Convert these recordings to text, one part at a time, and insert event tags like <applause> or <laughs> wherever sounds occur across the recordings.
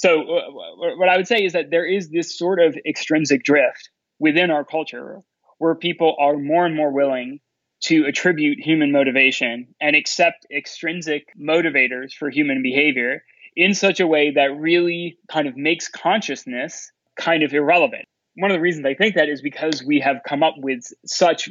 So, uh, what I would say is that there is this sort of extrinsic drift within our culture where people are more and more willing to attribute human motivation and accept extrinsic motivators for human behavior in such a way that really kind of makes consciousness kind of irrelevant. One of the reasons I think that is because we have come up with such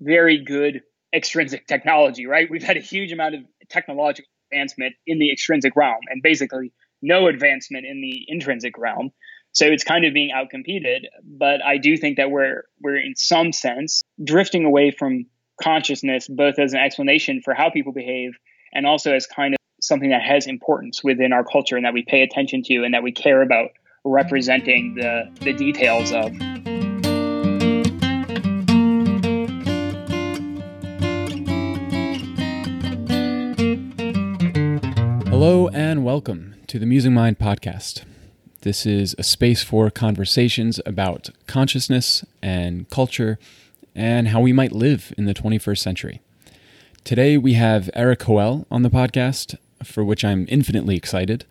very good extrinsic technology, right? We've had a huge amount of technological advancement in the extrinsic realm and basically no advancement in the intrinsic realm. So it's kind of being outcompeted. But I do think that we're we're in some sense drifting away from consciousness, both as an explanation for how people behave and also as kind of something that has importance within our culture and that we pay attention to and that we care about representing the, the details of. Hello and welcome to the Musing Mind podcast. This is a space for conversations about consciousness and culture and how we might live in the 21st century. Today we have Erik Hoel on the podcast, for which I'm infinitely excited.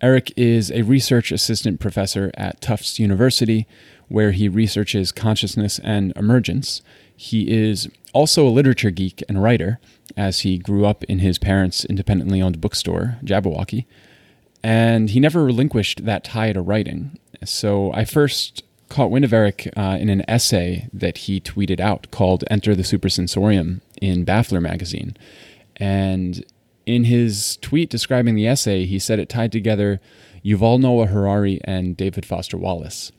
Erik is a research assistant professor at Tufts University, where he researches consciousness and emergence. He is also a literature geek and writer, as he grew up in his parents' independently owned bookstore, Jabberwocky, and he never relinquished that tie to writing. So I first caught wind of Erik uh, in an essay that he tweeted out called Enter the Supersensorium in Baffler magazine. And in his tweet describing the essay, he said it tied together Yuval Noah Harari and David Foster Wallace.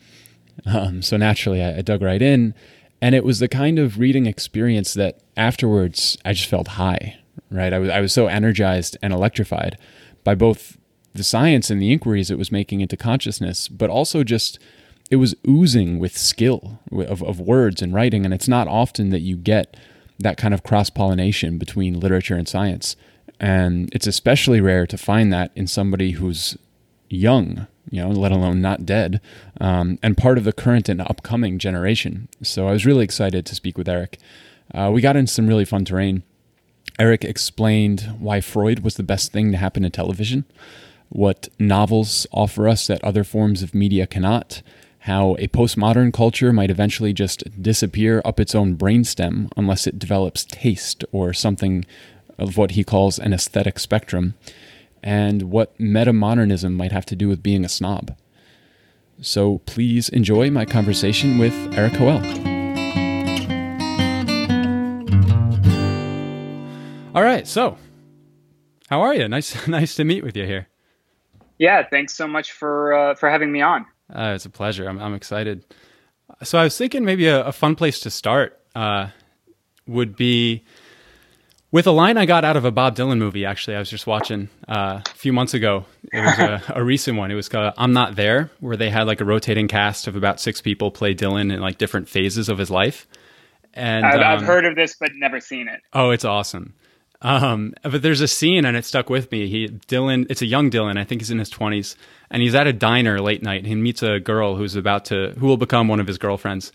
Um, so naturally, I, I dug right in. And it was the kind of reading experience that afterwards I just felt high, right? I was, I was so energized and electrified by both the science and the inquiries it was making into consciousness, but also just it was oozing with skill of, of words and writing. And it's not often that you get that kind of cross pollination between literature and science. And it's especially rare to find that in somebody who's young, you know, let alone not dead, um, and part of the current and upcoming generation. So I was really excited to speak with Erik. Uh, we got into some really fun terrain. Eric explained why Freud was the best thing to happen to television, what novels offer us that other forms of media cannot, how a postmodern culture might eventually just disappear up its own brainstem unless it develops taste or something of what he calls an aesthetic spectrum, and what metamodernism might have to do with being a snob. So please enjoy my conversation with Erik Hoel. All right, so how are you? Nice, <laughs> nice to meet with you here. Yeah, thanks so much for uh, for having me on. Uh, it's a pleasure. I'm, I'm excited. So I was thinking maybe a, a fun place to start uh, would be with a line I got out of a Bob Dylan movie. Actually, I was just watching uh, a few months ago. It was a, <laughs> a recent one. It was called "I'm Not There," where they had like a rotating cast of about six people play Dylan in like different phases of his life. And I've, um, I've heard of this, but never seen it. Oh, it's awesome. Um, but there's a scene and it stuck with me. He Dylan, it's a young Dylan. I think he's in his 20s, and he's at a diner late night. He meets a girl who's about to, who will become one of his girlfriends.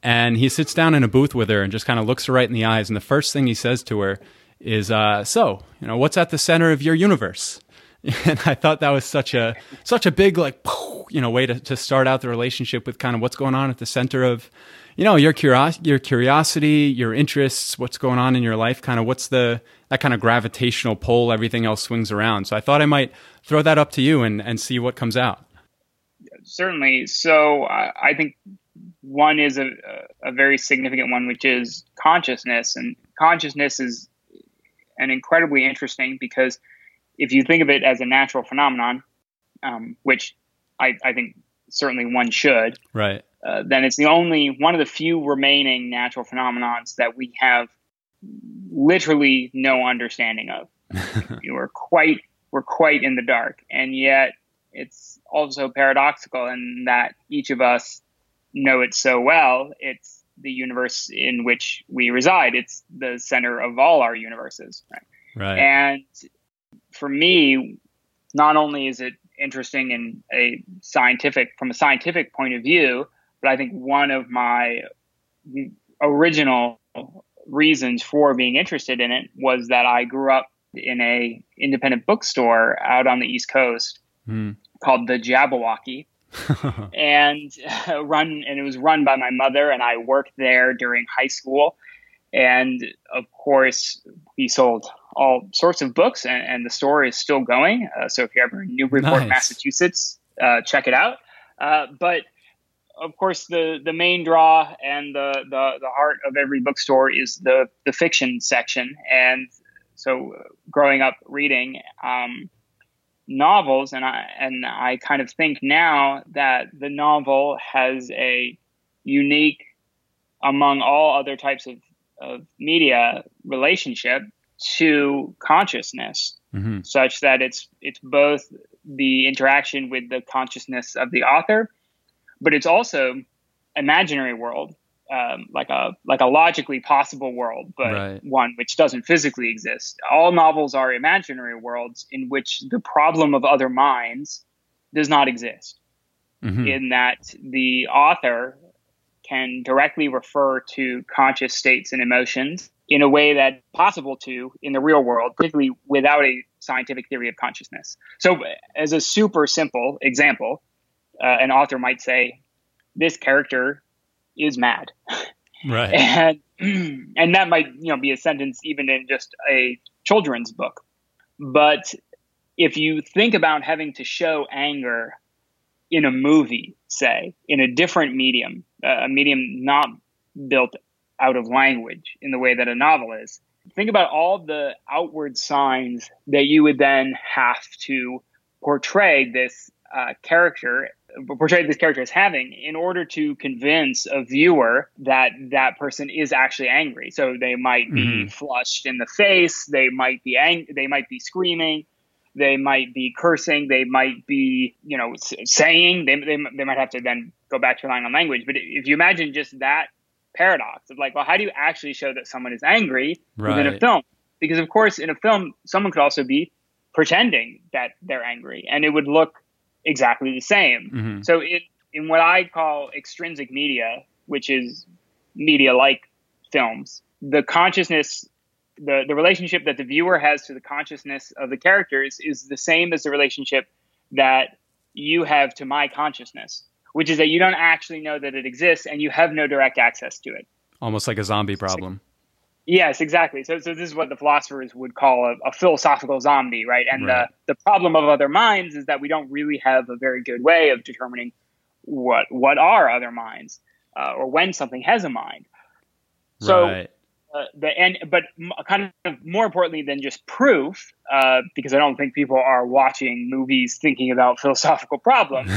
And he sits down in a booth with her and just kind of looks her right in the eyes. And the first thing he says to her is, uh, "So, you know, what's at the center of your universe?" <laughs> And I thought that was such a such a big like, you know, way to, to start out the relationship with kind of what's going on at the center of, you know, your curios- your curiosity, your interests, what's going on in your life, kind of what's the that kind of gravitational pull everything else swings around. So I thought I might throw that up to you and, and see what comes out. Certainly. So I, I think one is a, a very significant one, which is consciousness. And consciousness is an incredibly interesting because if you think of it as a natural phenomenon, um, which I, I, think certainly one should, right? Uh, then it's the only one of the few remaining natural phenomenons that we have literally no understanding of. <laughs> we're quite we're quite in the dark, and yet it's also paradoxical in that each of us know it so well. It's the universe in which we reside. It's the center of all our universes. Right. Right. And for me, not only is it interesting in a scientific from a scientific point of view, but I think one of my original reasons for being interested in it was that I grew up in a independent bookstore out on the East Coast. Mm. called the Jabberwocky. <laughs> and uh, run and it was run by my mother and I worked there during high school and of course we sold all sorts of books and, and the store is still going uh, so if you're ever in Newburyport nice. Massachusetts uh, check it out uh, but of course the the main draw and the, the the heart of every bookstore is the the fiction section and so growing up reading um, novels, and I and I kind of think now that the novel has a unique, among all other types of, of media, relationship to consciousness, mm-hmm. such that it's it's both the interaction with the consciousness of the author, but it's also imaginary world um, like a like a logically possible world, but right. one which doesn't physically exist. All novels are imaginary worlds in which the problem of other minds does not exist. Mm-hmm. In that the author can directly refer to conscious states and emotions in a way that's possible to in the real world, particularly without a scientific theory of consciousness. So, as a super simple example, uh, an author might say, "This character is mad. Right. <laughs> And and that might, you know, be a sentence even in just a children's book. But if you think about having to show anger in a movie, say, in a different medium, uh, a medium not built out of language in the way that a novel is, think about all the outward signs that you would then have to portray this uh, character portrayed this character as having in order to convince a viewer that that person is actually angry. So they might be mm-hmm. flushed in the face, they might be ang- they might be screaming, they might be cursing, they might be, you know, saying, they, they, they might have to then go back to relying on language. But if you imagine just that paradox of like, well, how do you actually show that someone is angry right. within a film? Because of course, in a film, someone could also be pretending that they're angry, and it would look exactly the same. Mm-hmm. So it, in what I call extrinsic media, which is media like films, the consciousness, the, the relationship that the viewer has to the consciousness of the characters is the same as the relationship that you have to my consciousness, which is that you don't actually know that it exists and you have no direct access to it. Almost like a zombie problem. Yes, exactly. So, so this is what the philosophers would call a, a philosophical zombie, right? And right. the the problem of other minds is that we don't really have a very good way of determining what what are other minds uh, or when something has a mind. So, right. uh, the and but kind of more importantly than just proof, uh, because I don't think people are watching movies thinking about <laughs> philosophical problems.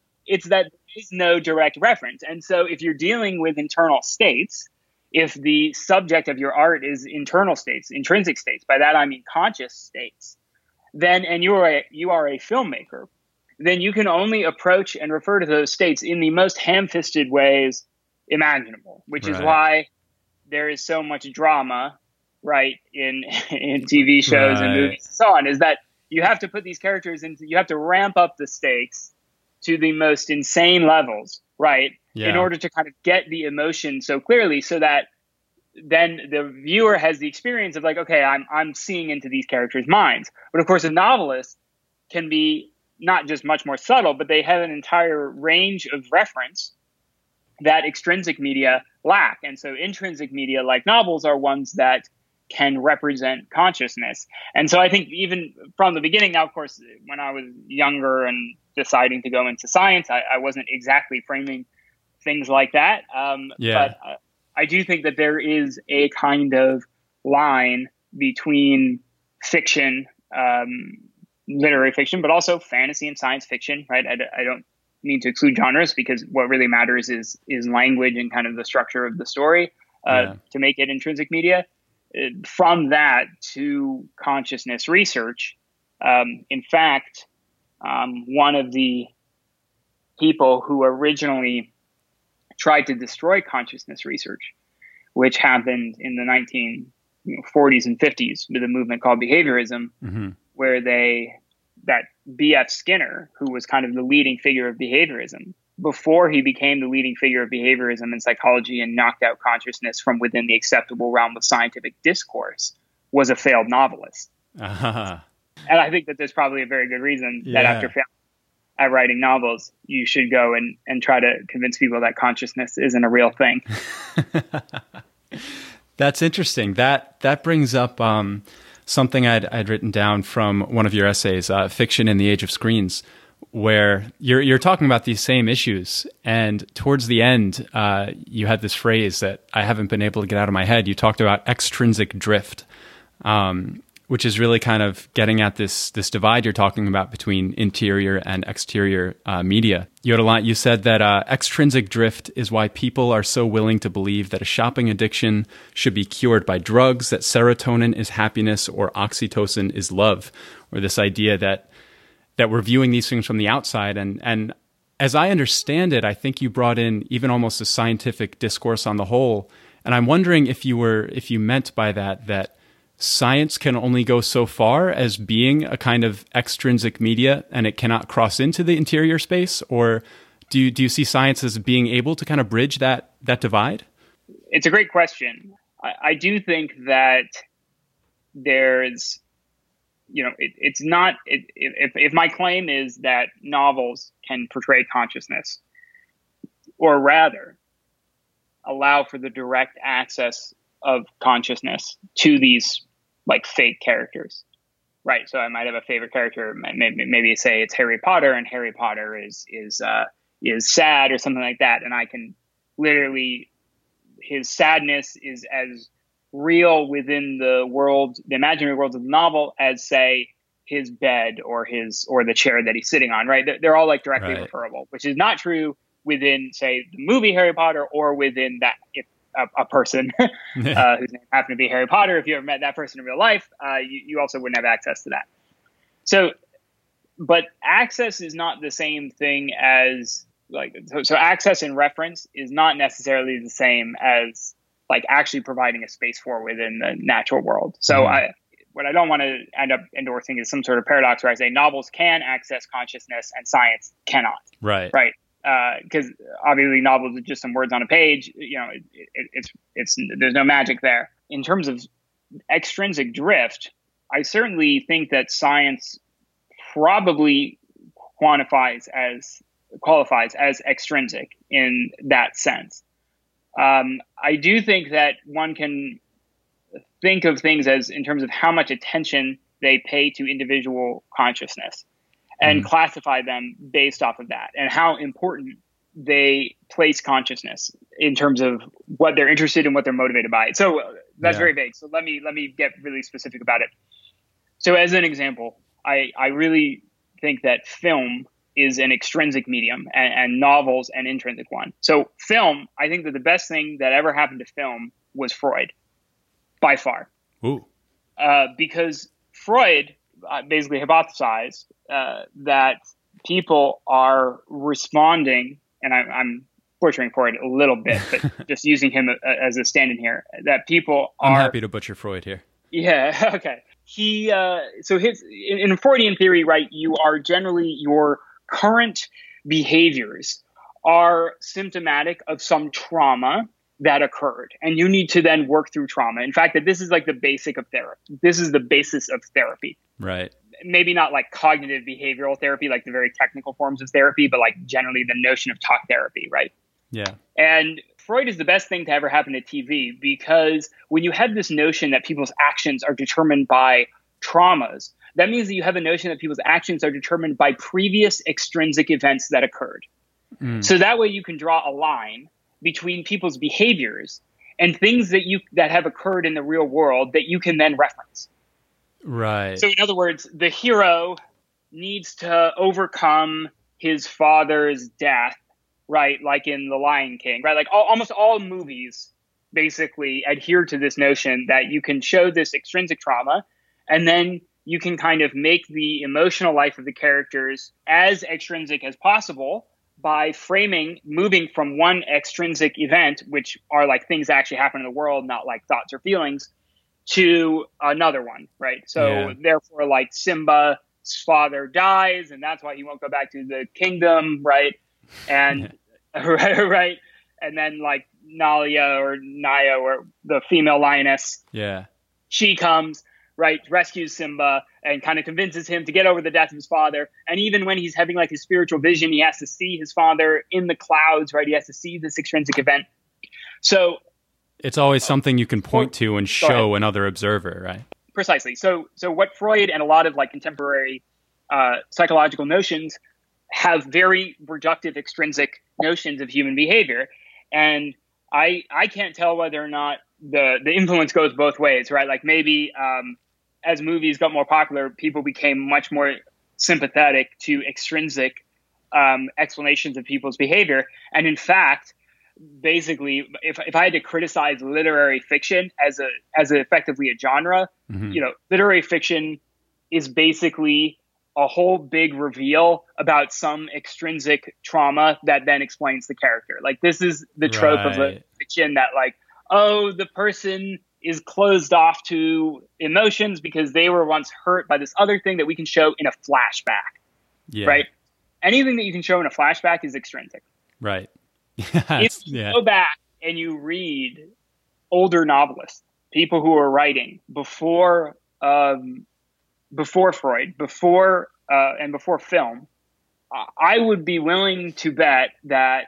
<laughs> it's that there is no direct reference, and so if you're dealing with internal states if the subject of your art is internal states, intrinsic states, by that I mean conscious states, then and you are a, you are a filmmaker, then you can only approach and refer to those states in the most ham-fisted ways imaginable, which right. is why there is so much drama, right, in <laughs> in TV shows right. and movies and so on, is that you have to put these characters into you have to ramp up the stakes to the most insane levels, right? Yeah. in order to kind of get the emotion so clearly so that then the viewer has the experience of like okay i'm i'm seeing into these characters minds. But of course a novelist can be not just much more subtle but they have an entire range of reference that extrinsic media lack. And so intrinsic media like novels are ones that can represent consciousness. And so i think even from the beginning now of course when i was younger and deciding to go into science i, I wasn't exactly framing things like that. Um, yeah. But uh, I do think that there is a kind of line between fiction, um, literary fiction, but also fantasy and science fiction, right? I, I don't mean to exclude genres because what really matters is is language and kind of the structure of the story uh, yeah. to make it intrinsic media. Uh, from that to consciousness research, um, in fact, um, one of the people who originally tried to destroy consciousness research, which happened in the 1940s and 50s with a movement called behaviorism, mm-hmm. where they that B.F. Skinner, who was kind of the leading figure of behaviorism, before he became the leading figure of behaviorism in psychology and knocked out consciousness from within the acceptable realm of scientific discourse, was a failed novelist. Uh-huh. And I think that there's probably a very good reason yeah. that after failing at writing novels, you should go and, and try to convince people that consciousness isn't a real thing. <laughs> That's interesting. That that brings up um, something I'd, I'd written down from one of your essays, uh, "Fiction in the Age of Screens," where you're you're talking about these same issues, and towards the end, uh, you had this phrase that I haven't been able to get out of my head. You talked about extrinsic drift, um, which is really kind of getting at this this divide you're talking about between interior and exterior uh, media. Lot. You said that uh, extrinsic drift is why people are so willing to believe that a shopping addiction should be cured by drugs, that serotonin is happiness, or oxytocin is love, or this idea that that we're viewing these things from the outside and and as I understand it, I think you brought in even almost a scientific discourse on the whole. And I'm wondering if you were if you meant by that that science can only go so far as being a kind of extrinsic media and it cannot cross into the interior space? Or do you, do you see science as being able to kind of bridge that that divide? It's a great question. I, I do think that there's you know it, it's not it, if, if my claim is that novels can portray consciousness or rather allow for the direct access of consciousness to these like fake characters, right? So I might have a favorite character, maybe, maybe say it's Harry Potter, and Harry Potter is is uh, is sad or something like that, and I can literally his sadness is as real within the world, the imaginary world of the novel, as say his bed or his or the chair that he's sitting on. Right? They're all like directly right. referable, which is not true within say the movie Harry Potter or within that if a, a person <laughs> uh, whose name happened to be Harry Potter, if you ever met that person in real life, uh, you, you also wouldn't have access to that. So, but access is not the same thing as like so, so access and reference is not necessarily the same as like actually providing a space for within the natural world. So mm I what I don't want to end up endorsing is some sort of paradox where I say novels can access consciousness and science cannot. Right. Right because uh, obviously novels are just some words on a page. You know, it, it, it's it's there's no magic there. In terms of extrinsic drift, I certainly think that science probably quantifies as qualifies as extrinsic in that sense. Um, I do think that one can think of things as in terms of how much attention they pay to individual consciousness and mm classify them based off of that and how important they place consciousness in terms of what they're interested in, what they're motivated by. So uh, that's yeah. very vague. So let me let me get really specific about it. So as an example, I I really think that film is an extrinsic medium and, and novels an intrinsic one. So film, I think that the best thing that ever happened to film was Freud, by far. Ooh. Uh, because Freud basically hypothesized uh, that people are responding, and I, I'm butchering Freud a little bit, but <laughs> just using him as a stand-in here, that people are. I'm happy to butcher Freud here. Yeah. <laughs> Okay. He uh, so his in, in Freudian theory, right? You are generally your current behaviors are symptomatic of some trauma that occurred. And you need to then work through trauma. In fact that this is like the basic of therapy. This is the basis of therapy. Right. Maybe not like cognitive behavioral therapy like the very technical forms of therapy but like generally the notion of talk therapy right? Yeah. And freud is the best thing to ever happen to tv because when you have this notion that people's actions are determined by traumas that means that you have a notion that people's actions are determined by previous extrinsic events that occurred. Mm. so that way you can draw a line between people's behaviors and things that you that have occurred in the real world that you can then reference. Right. So in other words, the hero needs to overcome his father's death, right? Like in The Lion King, right? Like all, almost all movies basically adhere to this notion that you can show this extrinsic trauma and then you can kind of make the emotional life of the characters as extrinsic as possible by framing moving from one extrinsic event, which are like things that actually happen in the world, not like thoughts or feelings, to another one, right? So yeah. therefore, like Simba's father dies, and that's why he won't go back to the kingdom, right? And <laughs> <laughs> right, right, and then like Nalia or Naya or the female lioness, yeah, she comes, right, rescues Simba and kind of convinces him to get over the death of his father. And even when he's having like his spiritual vision, he has to see his father in the clouds, right? He has to see this extrinsic event. So it's always something you can point to and show another observer, right? Precisely. So, so what Freud and a lot of like contemporary uh, psychological notions have very reductive extrinsic notions of human behavior, and I I can't tell whether or not the the influence goes both ways, right? Like maybe um, as movies got more popular, people became much more sympathetic to extrinsic um, explanations of people's behavior, and in fact, basically, if if I had to criticize literary fiction as a as a, effectively a genre, mm-hmm. you know, literary fiction is basically a whole big reveal about some extrinsic trauma that then explains the character. Like this is the trope right. of fiction that like, oh, the person is closed off to emotions because they were once hurt by this other thing that we can show in a flashback. Yeah. Right? Anything that you can show in a flashback is extrinsic. Right. <laughs> if you yeah. go back and you read older novelists, people who are writing before um, before Freud, before uh, and before film, I would be willing to bet that,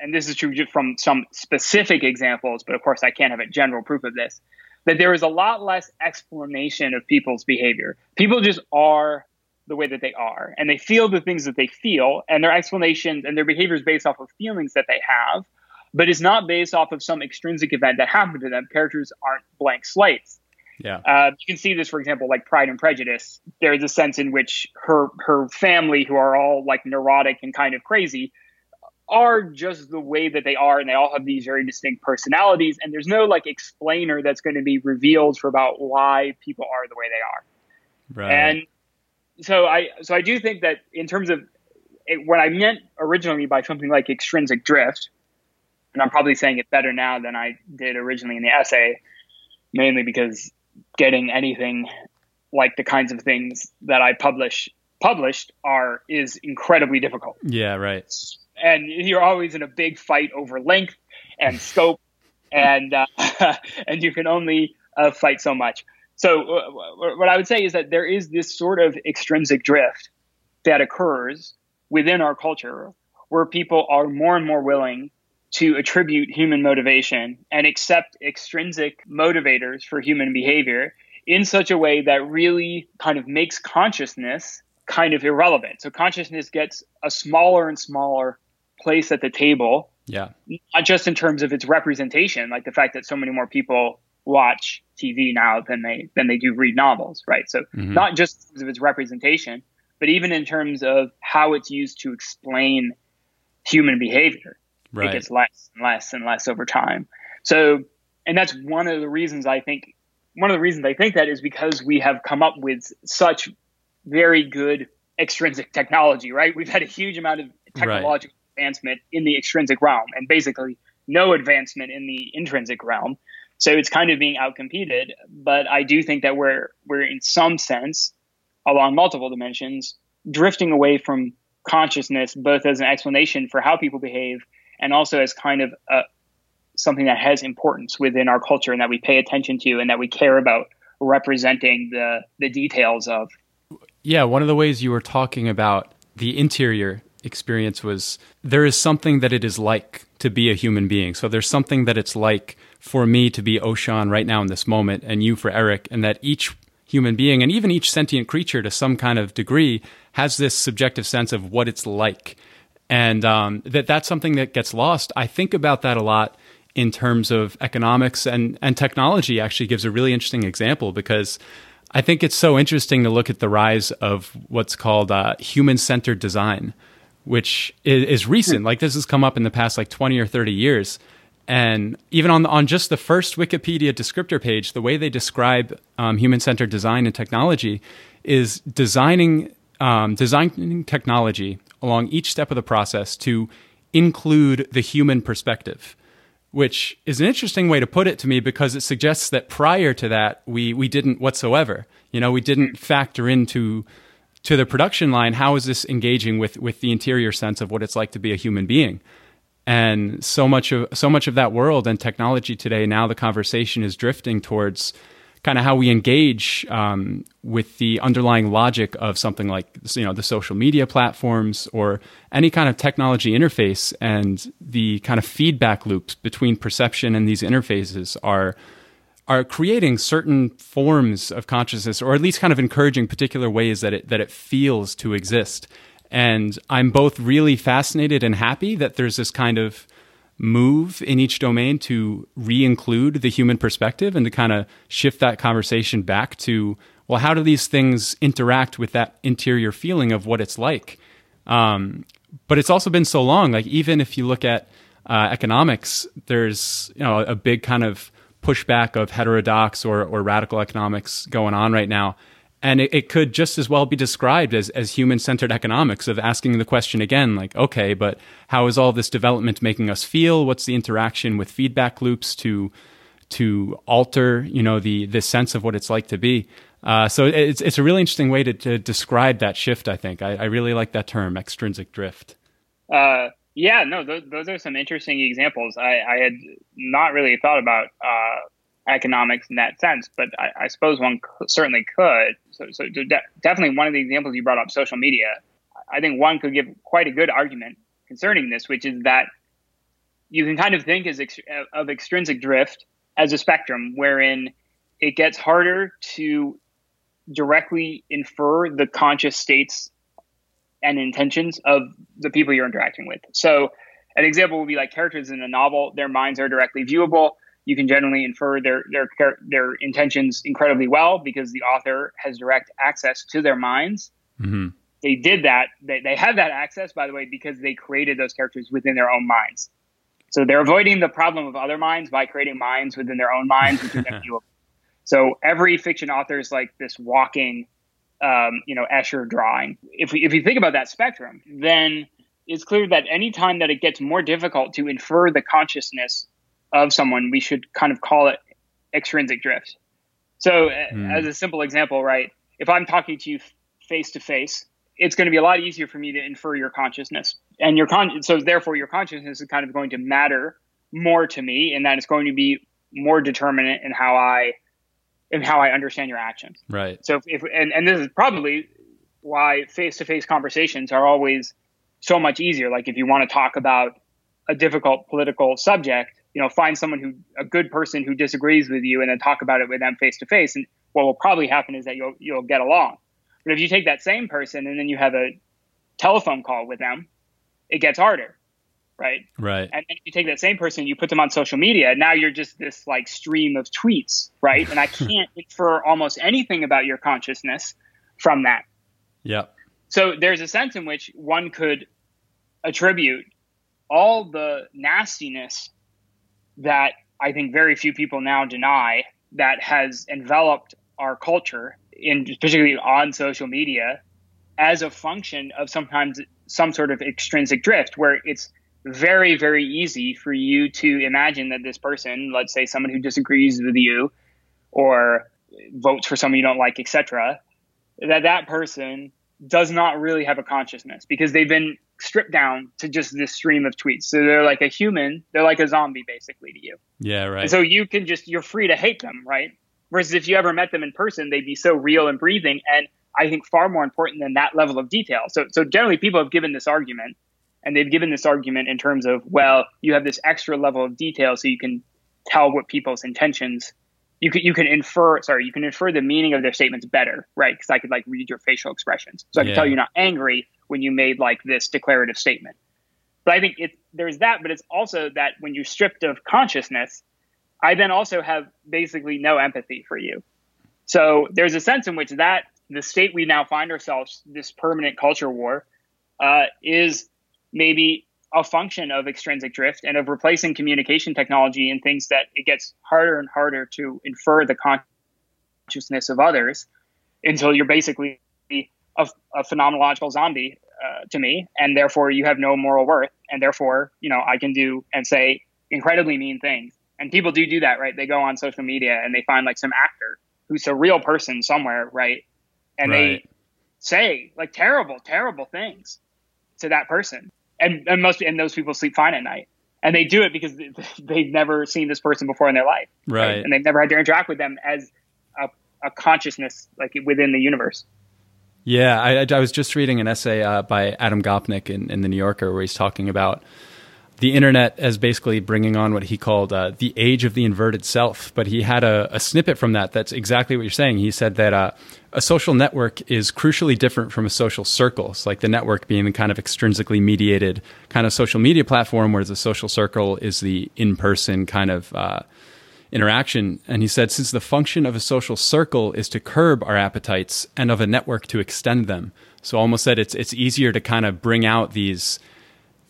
and this is true from some specific examples, but of course I can't have a general proof of this, that there is a lot less explanation of people's behavior. People just are the way that they are, and they feel the things that they feel, and their explanations and their behavior is based off of feelings that they have, but it's not based off of some extrinsic event that happened to them. Characters aren't blank slates. Yeah. Uh, you can see this, for example, like Pride and Prejudice. There's a sense in which her her family, who are all like neurotic and kind of crazy, are just the way that they are, and they all have these very distinct personalities. And there's no like explainer that's going to be revealed for about why people are the way they are. Right. And so I so I do think that in terms of it, what I meant originally by something like extrinsic drift, and I'm probably saying it better now than I did originally in the essay, mainly because getting anything like the kinds of things that I publish published are is incredibly difficult. Yeah, right. And you're always in a big fight over length and <laughs> scope, and uh, <laughs> and you can only uh, fight so much. So uh, what I would say is that there is this sort of extrinsic drift that occurs within our culture where people are more and more willing to attribute human motivation and accept extrinsic motivators for human behavior in such a way that really kind of makes consciousness kind of irrelevant. So consciousness gets a smaller and smaller place at the table. Yeah. Not just in terms of its representation, like the fact that so many more people watch TV now than they than they do read novels, right? So mm-hmm. not just in terms of its representation, but even in terms of how it's used to explain human behavior. Right. It gets less and less and less over time. So, and that's one of the reasons I think one of the reasons I think that is because we have come up with such very good extrinsic technology, right? We've had a huge amount of technological. Advancement in the extrinsic realm and basically no advancement in the intrinsic realm. So it's kind of being outcompeted, but I do think that we're we're in some sense along multiple dimensions drifting away from consciousness both as an explanation for how people behave and also as kind of a, something that has importance within our culture and that we pay attention to and that we care about representing the the details of. Yeah, one of the ways you were talking about the interior experience was there is something that it is like to be a human being. So there's something that it's like for me to be Oshan right now in this moment and you for Erik, and that each human being and even each sentient creature to some kind of degree has this subjective sense of what it's like and um, that that's something that gets lost. I think about that a lot in terms of economics and and technology. Actually, gives a really interesting example because I think it's so interesting to look at the rise of what's called uh, human centered design, which is, recent. Like this has come up in the past like twenty or thirty years. And even on on just the first Wikipedia descriptor page, the way they describe um, human centered design and technology is designing um, designing technology along each step of the process to include the human perspective, which is an interesting way to put it to me because it suggests that prior to that we we didn't whatsoever. You know, we didn't factor into to the production line how is this engaging with with the interior sense of what it's like to be a human being. And so much of so much of that world and technology today now the conversation is drifting towards kind of how we engage um, with the underlying logic of something like you know the social media platforms or any kind of technology interface and the kind of feedback loops between perception and these interfaces are are creating certain forms of consciousness or at least kind of encouraging particular ways that it that it feels to exist. And i'm both really fascinated and happy that there's this kind of move in each domain to re-include the human perspective and to kind of shift that conversation back to well how do these things interact with that interior feeling of what it's like? Um, but it's also been so long. Like even if you look at uh, economics there's you know a big kind of pushback of heterodox or, or radical economics going on right now and it, it, could just as well be described as, as human centered economics of asking the question again, like, okay, but how is all this development making us feel? What's the interaction with feedback loops to to alter, you know, the the sense of what it's like to be? Uh, so it's it's a really interesting way to, to describe that shift. I think I, I really like that term, extrinsic drift. Uh, yeah, no, those, those are some interesting examples. I, I had not really thought about uh, economics in that sense, but I, I suppose one certainly could. So, so de- definitely one of the examples you brought up, social media. I think one could give quite a good argument concerning this, which is that you can kind of think as ex- of extrinsic drift as a spectrum wherein it gets harder to directly infer the conscious states and intentions of the people you're interacting with. So, an example would be like characters in a novel, their minds are directly viewable you can generally infer their their their intentions incredibly well because the author has direct access to their minds. Mm-hmm. They did that. They, they have that access, by the way, because they created those characters within their own minds. So they're avoiding the problem of other minds by creating minds within their own minds, which <laughs> are viewable. So every fiction author is like this walking, um, you know, Escher drawing. If we, if you think about that spectrum, then it's clear that anytime that it gets more difficult to infer the consciousness of someone, we should kind of call it extrinsic drift. So, mm. as a simple example, right, if I'm talking to you face to face, it's going to be a lot easier for me to infer your consciousness, and your con. So, therefore, your consciousness is kind of going to matter more to me, and that it's going to be more determinant in how I in how I understand your actions. Right. So, if and and this is probably why face to face conversations are always so much easier. Like, if you want to talk about a difficult political subject, you know, find someone who a good person who disagrees with you and then talk about it with them face to face. And what will probably happen is that you'll you'll get along. But if you take that same person and then you have a telephone call with them, it gets harder. Right. Right. And then if you take that same person, you put them on social media, now you're just this like stream of tweets, right? And I <laughs> can't infer almost anything about your consciousness from that. Yeah. So there's a sense in which one could attribute all the nastiness that I think very few people now deny that has enveloped our culture in particularly on social media as a function of sometimes some sort of extrinsic drift where it's very very easy for you to imagine that this person let's say someone who disagrees with you or votes for someone you don't like etc that that person does not really have a consciousness because they've been stripped down to just this stream of tweets. So they're like a human, they're like a zombie basically to you. Yeah, right. And so you can just you're free to hate them, right? Versus if you ever met them in person, they'd be so real and breathing and I think far more important than that level of detail. So so generally people have given this argument and they've given this argument in terms of well, you have this extra level of detail so you can tell what people's intentions you can you can infer sorry you can infer the meaning of their statements better right? Because i could like read your facial expressions. So i can yeah. tell you're not angry when you made like this declarative statement. But i think it there's that but it's also that when you're stripped of consciousness i then also have basically no empathy for you. So there's a sense in which that the state we now find ourselves this permanent culture war uh, is maybe a function of extrinsic drift and of replacing communication technology and things that it gets harder and harder to infer the consciousness of others until you're basically a, a phenomenological zombie uh, to me, and therefore you have no moral worth, and therefore you know I can do and say incredibly mean things, and people do do that, right? They go on social media and they find like some actor who's a real person somewhere, right, and right. they say like terrible, terrible things to that person, and and most and those people sleep fine at night and they do it because they've never seen this person before in their life right, right? and they've never had to interact with them as a consciousness like within the universe. Yeah, I, I was just reading an essay uh, by Adam Gopnik in, in the New Yorker where he's talking about the internet as basically bringing on what he called uh, the age of the inverted self. But he had a, a, snippet from that that's exactly what you're saying. He said that uh, a social network is crucially different from a social circle. It's like the network being the kind of extrinsically mediated kind of social media platform, whereas a social circle is the in person kind of uh, interaction. And he said, since the function of a social circle is to curb our appetites and of a network to extend them. So almost said it's it's easier to kind of bring out these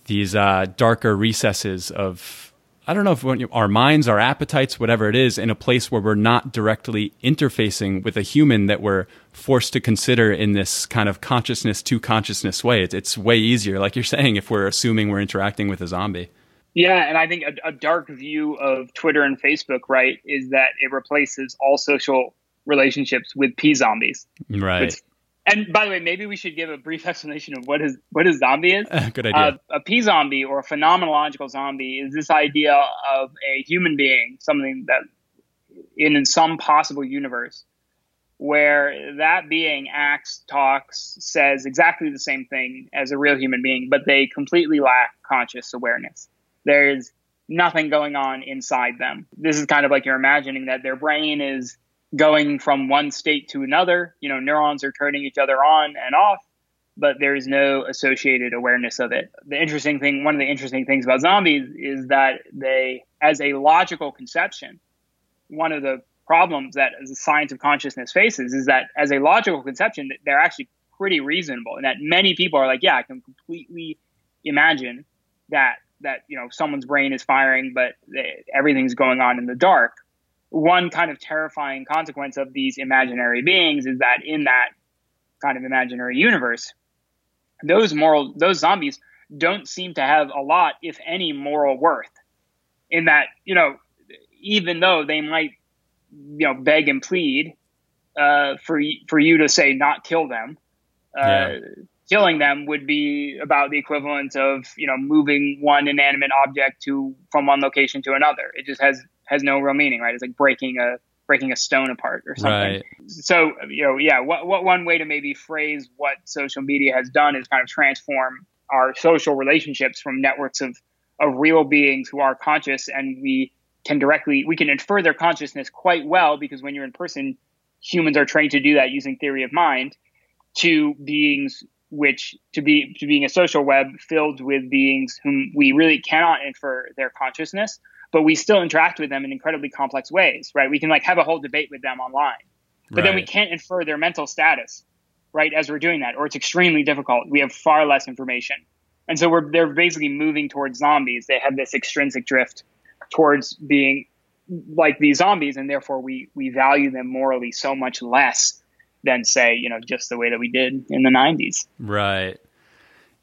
these uh, darker recesses of I don't know if our minds, our appetites, whatever it is, in a place where we're not directly interfacing with a human that we're forced to consider in this kind of consciousness to consciousness way. It's, it's way easier, like you're saying, if we're assuming we're interacting with a zombie. Yeah, and I think a, a dark view of Twitter and Facebook, right, is that it replaces all social relationships with p zombies. Right. And by the way, maybe we should give a brief <laughs> explanation of what is what a zombie is. <laughs> Good idea. Uh, a P zombie or a phenomenological zombie is this idea of a human being, something that in, in some possible universe where that being acts, talks, says exactly the same thing as a real human being, but they completely lack conscious awareness. There's nothing going on inside them. This is kind of like you're imagining that their brain is going from one state to another. You know, neurons are turning each other on and off, but there is no associated awareness of it. The interesting thing, one of the interesting things about zombies is that they, as a logical conception, one of the problems that the science of consciousness faces is that as a logical conception, they're actually pretty reasonable, and that many people are like, yeah, I can completely imagine that that you know someone's brain is firing, but everything's going on in the dark one kind of terrifying consequence of these imaginary beings is that in that kind of imaginary universe, those moral those zombies don't seem to have a lot, if any, moral worth. In that, you know, even though they might, you know, beg and plead uh, for for you to say not kill them, uh, yeah. killing them would be about the equivalent of you know moving one inanimate object to from one location to another. It just has has no real meaning, right? It's like breaking a breaking a stone apart or something. Right. So, you know, yeah, what, what one way to maybe phrase what social media has done is kind of transform our social relationships from networks of, of real beings who are conscious and we can directly we can infer their consciousness quite well because when you're in person, humans are trained to do that using theory of mind to beings which to be to being a social web filled with beings whom we really cannot infer their consciousness but we still interact with them in incredibly complex ways, right? We can like have a whole debate with them online, but right. then we can't infer their mental status, right? As we're doing that, or it's extremely difficult. We have far less information, and so we're they're basically moving towards zombies. They have this extrinsic drift towards being like these zombies, and therefore we we value them morally so much less than say you know just the way that we did in the 90s right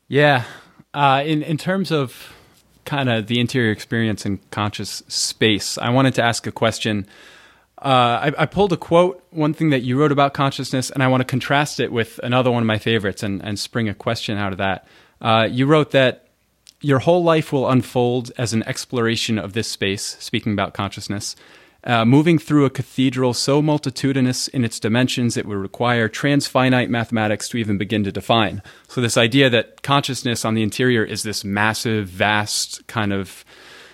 yeah uh, in in terms of kind of the interior experience and conscious space, I wanted to ask a question. Uh, I, I, pulled a quote, one thing that you wrote about consciousness, and I want to contrast it with another one of my favorites and, and spring a question out of that. Uh, you wrote that your whole life will unfold as an exploration of this space, speaking about consciousness, uh, moving through a cathedral so multitudinous in its dimensions it would require transfinite mathematics to even begin to define. So, this idea that consciousness on the interior is this massive, vast, kind of,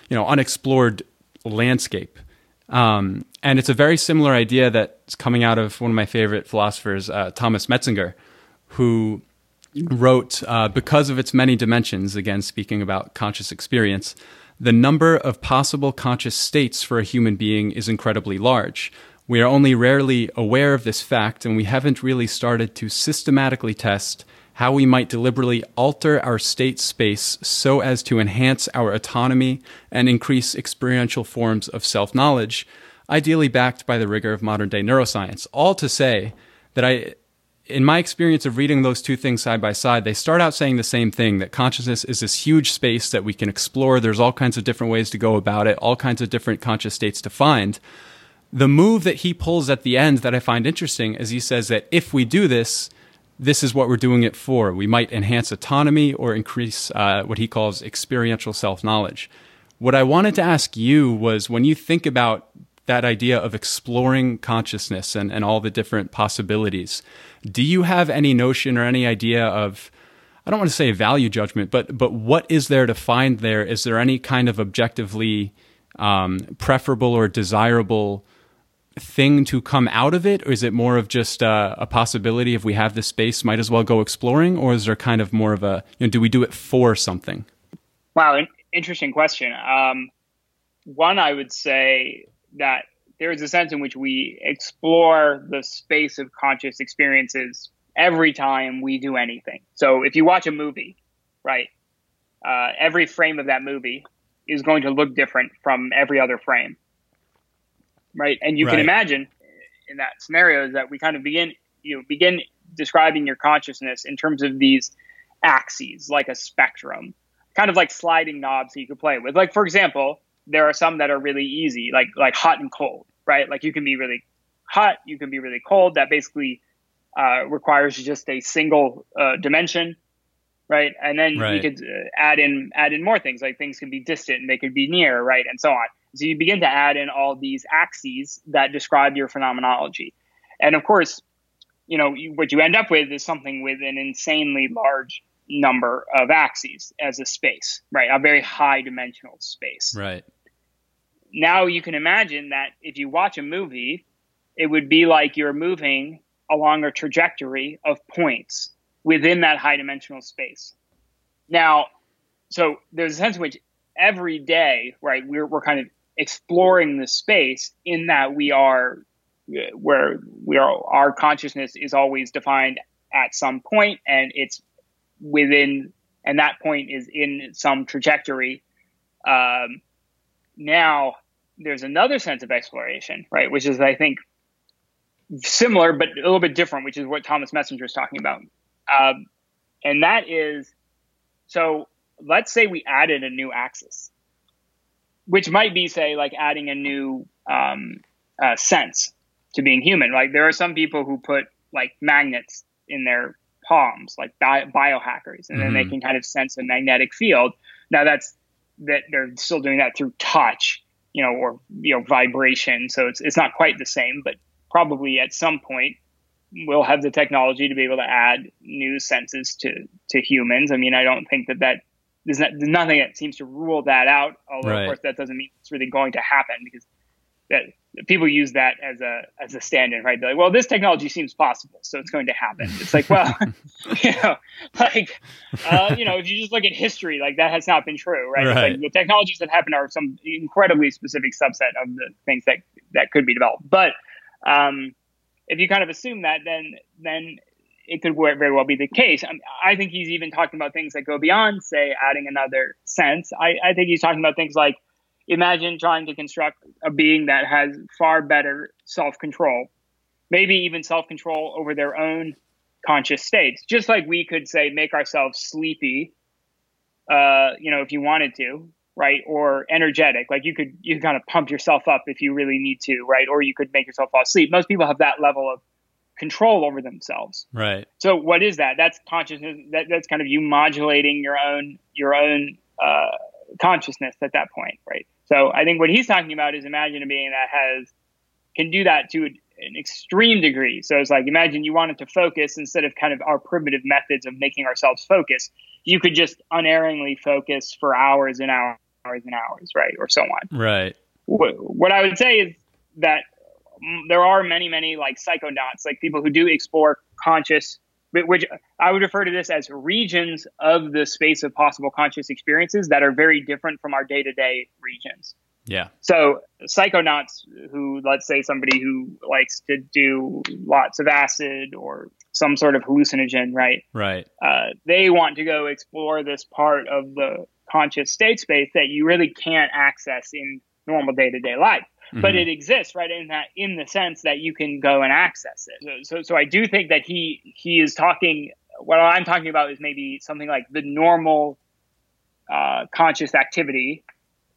you know, unexplored landscape. Um, and it's a very similar idea that's coming out of one of my favorite philosophers, uh, Thomas Metzinger, who wrote, uh, Because of its many dimensions, again, speaking about conscious experience, the number of possible conscious states for a human being is incredibly large. We are only rarely aware of this fact, and we haven't really started to systematically test how we might deliberately alter our state space so as to enhance our autonomy and increase experiential forms of self knowledge, ideally backed by the rigor of modern day neuroscience. All to say that I in my experience of reading those two things side by side, they start out saying the same thing that consciousness is this huge space that we can explore. There's all kinds of different ways to go about it, all kinds of different conscious states to find. The move that he pulls at the end that I find interesting is he says that if we do this, this is what we're doing it for. We might enhance autonomy or increase uh, what he calls experiential self knowledge. What I wanted to ask you was when you think about that idea of exploring consciousness and, and all the different possibilities. Do you have any notion or any idea of I don't want to say value judgment, but but what is there to find there? Is there any kind of objectively um, preferable or desirable thing to come out of it, or is it more of just uh, a possibility? If we have the space, might as well go exploring, or is there kind of more of a you know, do we do it for something? Wow, interesting question. Um, one, I would say that there is a sense in which we explore the space of conscious experiences every time we do anything. So if you watch a movie, right, uh, every frame of that movie is going to look different from every other frame, right? And you right. can imagine in that scenario is that we kind of begin you know, begin describing your consciousness in terms of these axes, like a spectrum, kind of like sliding knobs that you could play with. Like for example, there are some that are really easy, like like hot and cold, right? Like you can be really hot, you can be really cold. That basically uh, requires just a single uh, dimension, right? And then right. you could uh, add in add in more things, like things can be distant and they could be near, right, and so on. So you begin to add in all these axes that describe your phenomenology, and of course, you know you, what you end up with is something with an insanely large number of axes as a space, right? A very high dimensional space, right? Now you can imagine that if you watch a movie, it would be like you're moving along a trajectory of points within that high dimensional space. Now, so there's a sense in which every day, right, we're, we're kind of exploring the space in that we are where we are our consciousness is always defined at some point and it's within and that point is in some trajectory um, now there's another sense of exploration right which is i think similar but a little bit different, which is what Thomas Metzinger is talking about. Um, and that is so let's say we added a new axis, which might be, say, like adding a new um, uh, sense to being human. Like there are some people who put like magnets in their palms, like bi- biohackers, and mm-hmm. then they mm-hmm. can kind of sense a magnetic field. Now that's that they're still doing that through touch, you know, or you know vibration. So it's it's not quite the same, but probably at some point we'll have the technology to be able to add new senses to to humans. I mean, I don't think that that there's, not, there's nothing that seems to rule that out. Although, right. of course, that doesn't mean it's really going to happen because that people use that as a as a stand-in, right? They're like, well, this technology seems possible, so it's going to happen. It's like, well, <laughs> <laughs> you know, like, uh, you know, if you just look at history, like that has not been true, right? right. Like the technologies that happen are some incredibly specific subset of the things that that could be developed, but um, if you kind of assume that, then then it could very well be the case. I, I, think he's even talking about things that go beyond, say, adding another sense. I, I think he's talking about things like imagine trying to construct a being that has far better self control, maybe even self control over their own conscious states. Just like we could say, make ourselves sleepy, uh, you know, if you wanted to, right? Or energetic. Like you could you could kind of pump yourself up if you really need to, right? Or you could make yourself fall asleep. Most people have that level of control over themselves. Right. So what is that? That's consciousness. That, that's kind of you modulating your own your own uh, consciousness at that point, right? So I think what he's talking about is imagine a being that has can do that to an extreme degree. So it's like imagine you wanted to focus instead of kind of our primitive methods of making ourselves focus. You could just unerringly focus for hours and hours and hours, right, or so on. Right. What, I would say is that there are many, many like psychonauts, like people who do explore conscious, which I would refer to this as regions of the space of possible conscious experiences that are very different from our day to day regions. Yeah. So psychonauts who, let's say, somebody who likes to do lots of acid or some sort of hallucinogen, right? Right. Uh, they want to go explore this part of the conscious state space that you really can't access in normal day to day life. Mm-hmm. But it exists, right? In that, in the sense that you can go and access it. So, so, so I do think that he he is talking. What I'm talking about is maybe something like the normal uh, conscious activity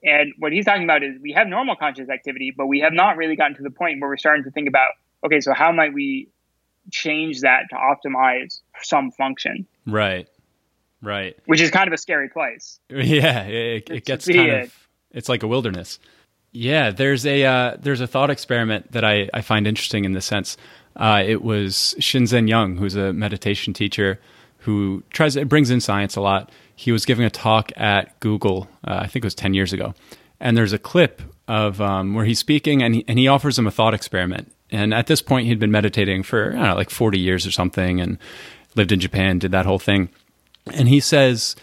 and what he's talking about is we have normal conscious activity, but we have not really gotten to the point where we're starting to think about, okay, so how might we change that to optimize some function? Right. Right. Which is kind of a scary place. <laughs> Yeah. It, it gets kind of, it's like a wilderness. Yeah, there's a uh, there's a thought experiment that I, I find interesting in the sense. Uh, it was Shinzen Young, who's a meditation teacher who tries it brings in science a lot. He was giving a talk at Google, uh, I think it was ten years ago, and there's a clip of um, where he's speaking and he, and he offers him a thought experiment. And at this point, he'd been meditating for I don't know, like 40 years or something, and lived in Japan, did that whole thing. And he says,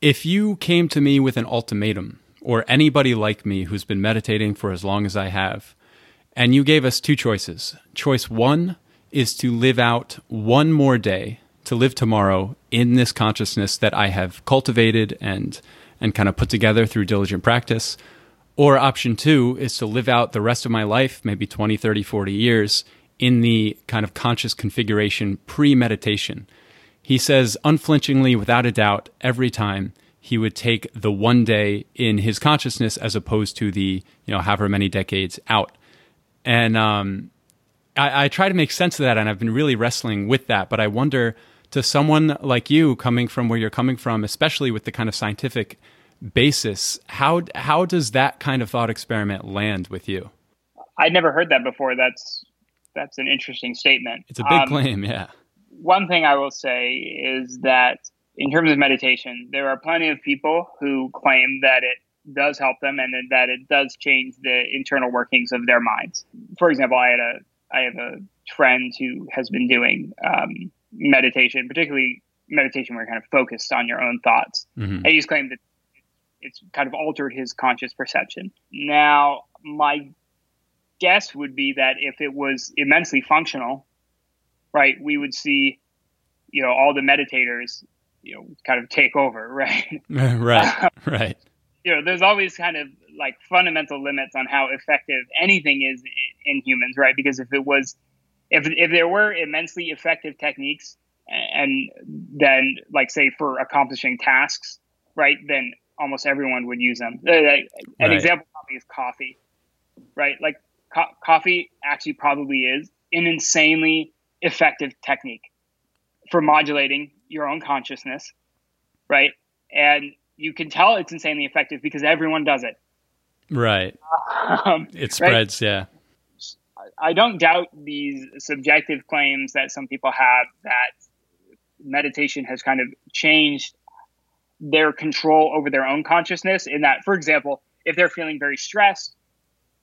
if you came to me with an ultimatum or anybody like me who's been meditating for as long as I have, and you gave us two choices. Choice one is to live out one more day, to live tomorrow in this consciousness that I have cultivated and and kind of put together through diligent practice. Or option two is to live out the rest of my life, maybe 20, 30, 40 years, in the kind of conscious configuration pre meditation. He says unflinchingly, without a doubt, every time he would take the one day in his consciousness as opposed to the you know however many decades out. And um, I, I, try to make sense of that and i've been really wrestling with that but i wonder to someone like you coming from where you're coming from especially with the kind of scientific basis how how does that kind of thought experiment land with you? I'd never heard that before. That's that's an interesting statement. It's a big um, claim yeah. one thing i will say is that in terms of meditation, there are plenty of people who claim that it does help them and that it does change the internal workings of their minds. For example, I had a I have a friend who has been doing um, meditation, particularly meditation where you're kind of focused on your own thoughts. Mm-hmm. And he's claimed that it's kind of altered his conscious perception. Now, my guess would be that if it was immensely functional, right, we would see, you know, all the meditators you know kind of take over, <laughs> right? <laughs> right, right. You know, there's always kind of like fundamental limits on how effective anything is in, in humans, right? Because if it was, if if there were immensely effective techniques, and then like say for accomplishing tasks, right? Then almost everyone would use them. Uh, an right. example probably is coffee, right? Like co- coffee actually probably is an insanely effective technique for modulating your own consciousness, right? And you can tell it's insanely effective because everyone does it. Right. Um, it spreads, right? yeah. I don't doubt these subjective claims that some people have that meditation has kind of changed their control over their own consciousness. In that, for example, if they're feeling very stressed,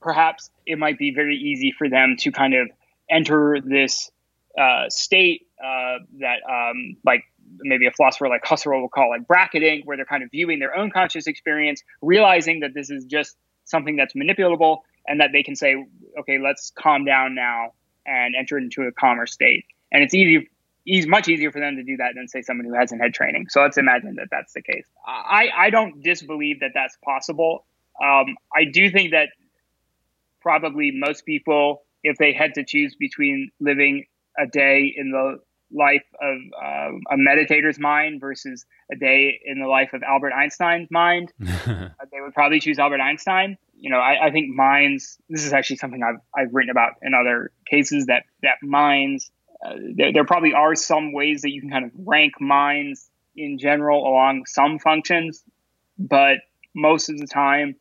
perhaps it might be very easy for them to kind of enter this uh, state uh, that, um, like, maybe a philosopher like Husserl will call like bracketing, where they're kind of viewing their own conscious experience, realizing that this is just something that's manipulable, and that they can say, okay, let's calm down now and enter into a calmer state. And it's easy, easy, much easier for them to do that than say someone who hasn't had training. So let's imagine that that's the case. I, I don't disbelieve that that's possible. Um, I do think that probably most people, if they had to choose between living a day in the life of um, a meditator's mind versus a day in the life of Albert Einstein's mind, <laughs> they would probably choose Albert Einstein. You know, I, I, think minds. This is actually something I've I've written about in other cases that that minds. Uh, there, there probably are some ways that you can kind of rank minds in general along some functions, but most of the time,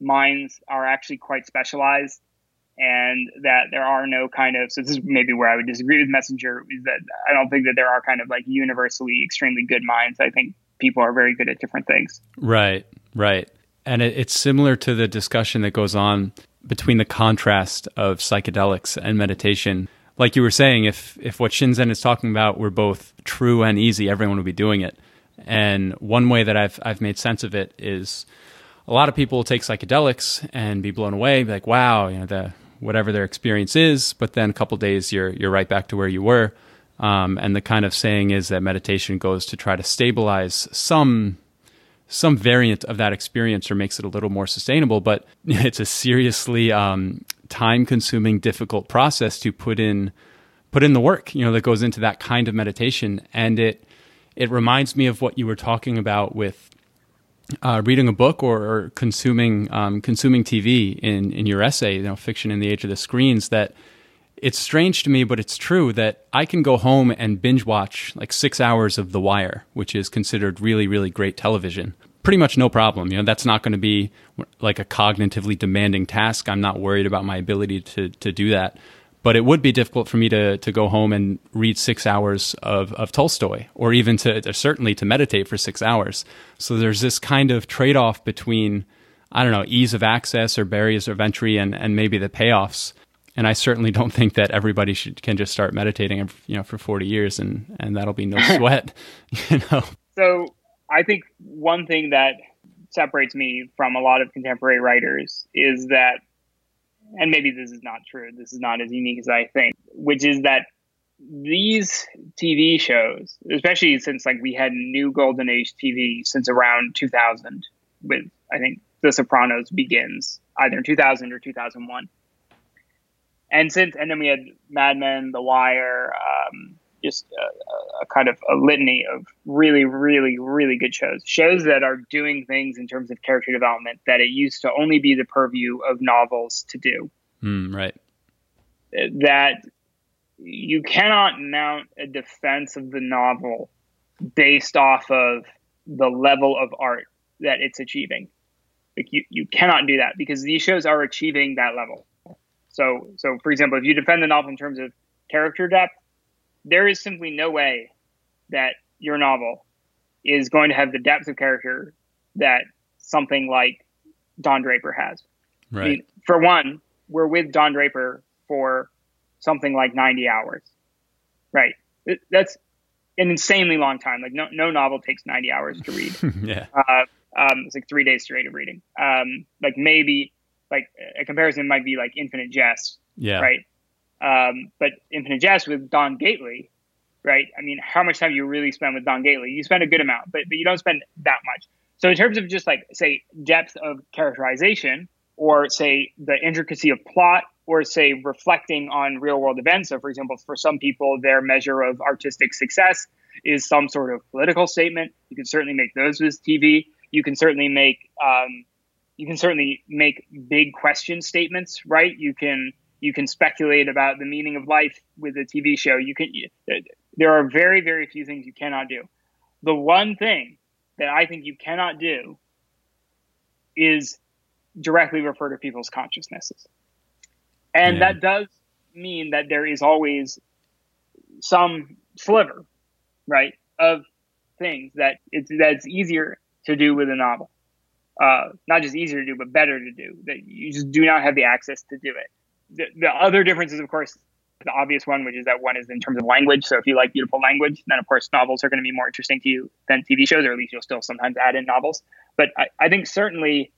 minds are actually quite specialized and that there are no kind of so this is maybe where I would disagree with Metzinger is that I don't think that there are kind of like universally extremely good minds. I think people are very good at different things. Right, right, and it, it's similar to the discussion that goes on between the contrast of psychedelics and meditation. Like you were saying, if if what Shinzen is talking about were both true and easy, everyone would be doing it. And one way that I've I've made sense of it is a lot of people take psychedelics and be blown away, be like, wow, you know, the whatever their experience is, but then a couple days you're you're right back to where you were. Um, and the kind of saying is that meditation goes to try to stabilize some some variant of that experience or makes it a little more sustainable. But <laughs> it's a seriously um, time consuming, difficult process to put in put in the work. You know that goes into that kind of meditation, and it it reminds me of what you were talking about with uh, reading a book or, or consuming um, consuming TV in in your essay, you know, fiction in the age of the screens. That it's strange to me, but it's true that I can go home and binge watch like six hours of The Wire, which is considered really really great television. pretty much no problem. You know, that's not going to be like a cognitively demanding task. I'm not worried about my ability to to do that. But it would be difficult for me to to go home and read six hours of, of Tolstoy, or even to certainly to meditate for six hours. So there's this kind of trade off between I don't know ease of access or barriers of entry, and and maybe the payoffs. And I certainly <laughs> don't think that everybody should can just start meditating, you know, for 40 years and and that'll be no <laughs> sweat, <laughs> you know. So I think one thing that separates me from a lot of contemporary writers is that, and maybe this is not true, this is not as unique as I think, which is that these TV shows, especially since like we had new golden age TV since around 2000 with, I think, The Sopranos begins either in 2000 or 2001. And since, and then we had Mad Men, The Wire, um, just a, a, kind of a litany of really, really, really good shows. Shows that are doing things in terms of character development that it used to only be the purview of novels to do. Mm, right. That you cannot mount a defense of the novel based off of the level of art that it's achieving. Like you, you cannot do that because these shows are achieving that level. So, so for example, if you defend the novel in terms of character depth, there is simply no way that your novel is going to have the depth of character that something like Don Draper has. Right. I mean, for one, we're with Don Draper for something like 90 hours. Right. That's an insanely long time. Like no, no novel takes 90 hours to read. <laughs> yeah. Uh, um, it's like three days straight of reading. Um, like maybe like a comparison might be like Infinite Jest. Yeah. Right. Um, but Infinite Jest with Don Gately, right? I mean, how much time you really spend with Don Gately? You spend a good amount, but but you don't spend that much. So in terms of just like say depth of characterization, or say the intricacy of plot, or say reflecting on real world events. So for example, for some people, their measure of artistic success is some sort of political statement. You can certainly make those with TV. You can certainly make um, you can certainly make big question statements, right? You can you can speculate about the meaning of life with a TV show. You can there are very very few things you cannot do. The one thing that I think you cannot do is directly refer to people's consciousnesses. And yeah. that does mean that there is always some sliver, right, of things that it's that's easier to do with a novel. Uh, not just easier to do, but better to do. That you just do not have the access to do it the, the other difference is, of course, the obvious one, which is that one is in terms of language. So if you like beautiful language, then of course novels are going to be more interesting to you than TV shows, or at least you'll still sometimes add in novels. But I, I think certainly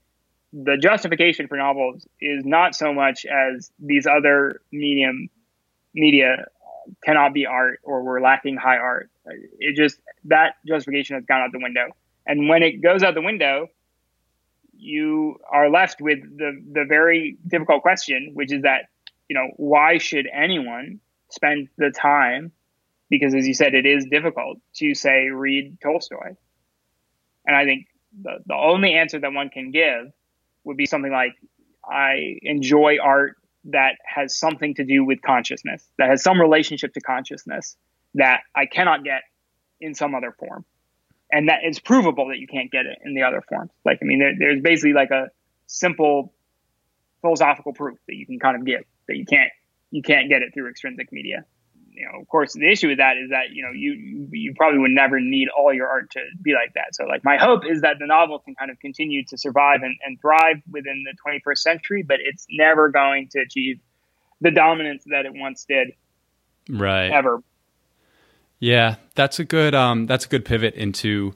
the justification for novels is not so much as these other medium media cannot be art or we're lacking high art. It just that justification has gone out the window. And when it goes out the window, you are left with the the very difficult question, which is that you know why should anyone spend the time? Because as you said, it is difficult to say read Tolstoy, and I think the the only answer that one can give would be something like I enjoy art that has something to do with consciousness, that has some relationship to consciousness that I cannot get in some other form and that it's provable that you can't get it in the other forms. Like, I mean, there, there's basically like a simple philosophical proof that you can kind of give that you can't you can't get it through extrinsic media. You know, of course, the issue with that is that you know you you probably would never need all your art to be like that. So, like, my hope is that the novel can kind of continue to survive and, and thrive within the 21st century, but it's never going to achieve the dominance that it once did. Right. Ever. Yeah, that's a good um, that's a good pivot into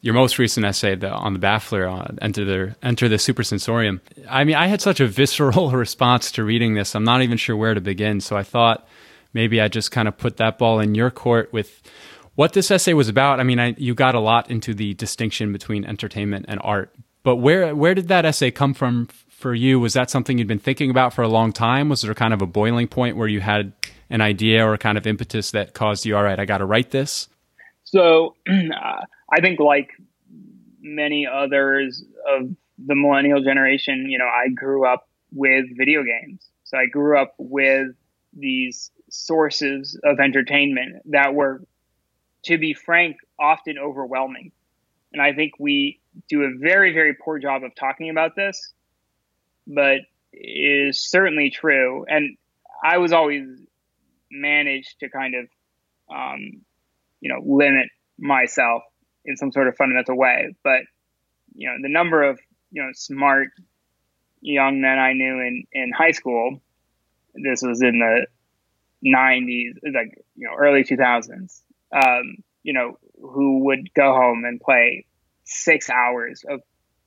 your most recent essay the, on the Baffler on enter the enter the supersensorium. I mean, I had such a visceral <laughs> response to reading this. I'm not even sure where to begin. So I thought maybe I just kind of put that ball in your court with what this essay was about. I mean, I, you got a lot into the distinction between entertainment and art, but where where did that essay come from for you? Was that something you'd been thinking about for a long time? Was there kind of a boiling point where you had an idea or a kind of impetus that caused you, all right, I got to write this? So <clears throat> I think, like many others of the millennial generation, you know, I grew up with video games. So I grew up with these sources of entertainment that were, to be frank, often overwhelming. And I think we do a very, very poor job of talking about this, but is certainly true. And I was always managed to kind of, um, you know, limit myself in some sort of fundamental way. But, you know, the number of, you know, smart young men I knew in, in high school, this was in the 90s, like, you know, early 2000s, um, you know, who would go home and play six hours of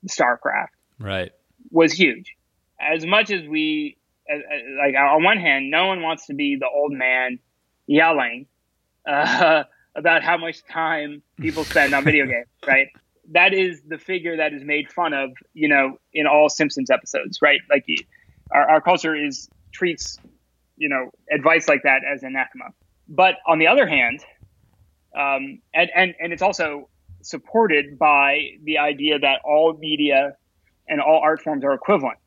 StarCraft. Right. Was huge. As much as we, like, on one hand, no one wants to be the old man yelling uh, <laughs> about how much time people spend on video <laughs> games, right? That is the figure that is made fun of, you know, in all Simpsons episodes, right? Like, our, our culture is treats, you know, advice like that as anathema. But on the other hand, um, and, and, and it's also supported by the idea that all media and all art forms are equivalent.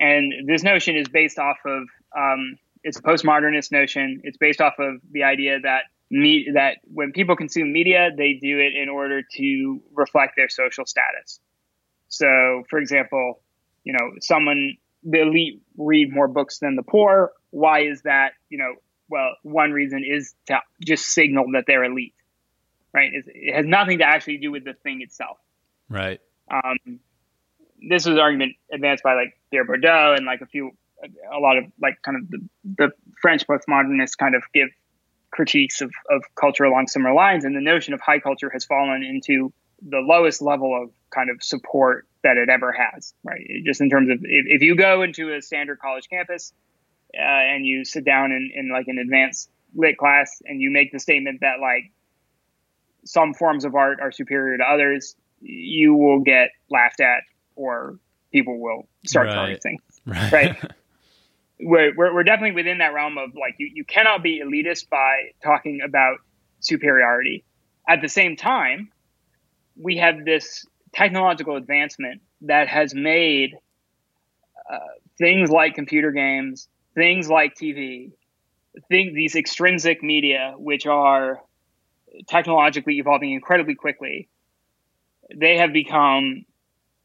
And this notion is based off of, um, it's a postmodernist notion. It's based off of the idea that me, that when people consume media, they do it in order to reflect their social status. So, for example, you know, someone, the elite read more books than the poor. Why is that? You know, well, one reason is to just signal that they're elite right? it has nothing to actually do with the thing itself. Right. Um, this was an argument advanced by like Pierre Bourdieu and like a few, a lot of like kind of the, the French postmodernists kind of give critiques of, of culture along similar lines. And the notion of high culture has fallen into the lowest level of kind of support that it ever has, right? Just in terms of if, if you go into a standard college campus uh, and you sit down in, in like an advanced lit class and you make the statement that like some forms of art are superior to others, you will get laughed at or people will start right. things. <laughs> Right. right? we're, we're, we're definitely within that realm of like, you, you cannot be elitist by talking about superiority. At the same time, we have this technological advancement that has made uh, things like computer games, things like TV, things, these extrinsic media, which are technologically evolving incredibly quickly, they have become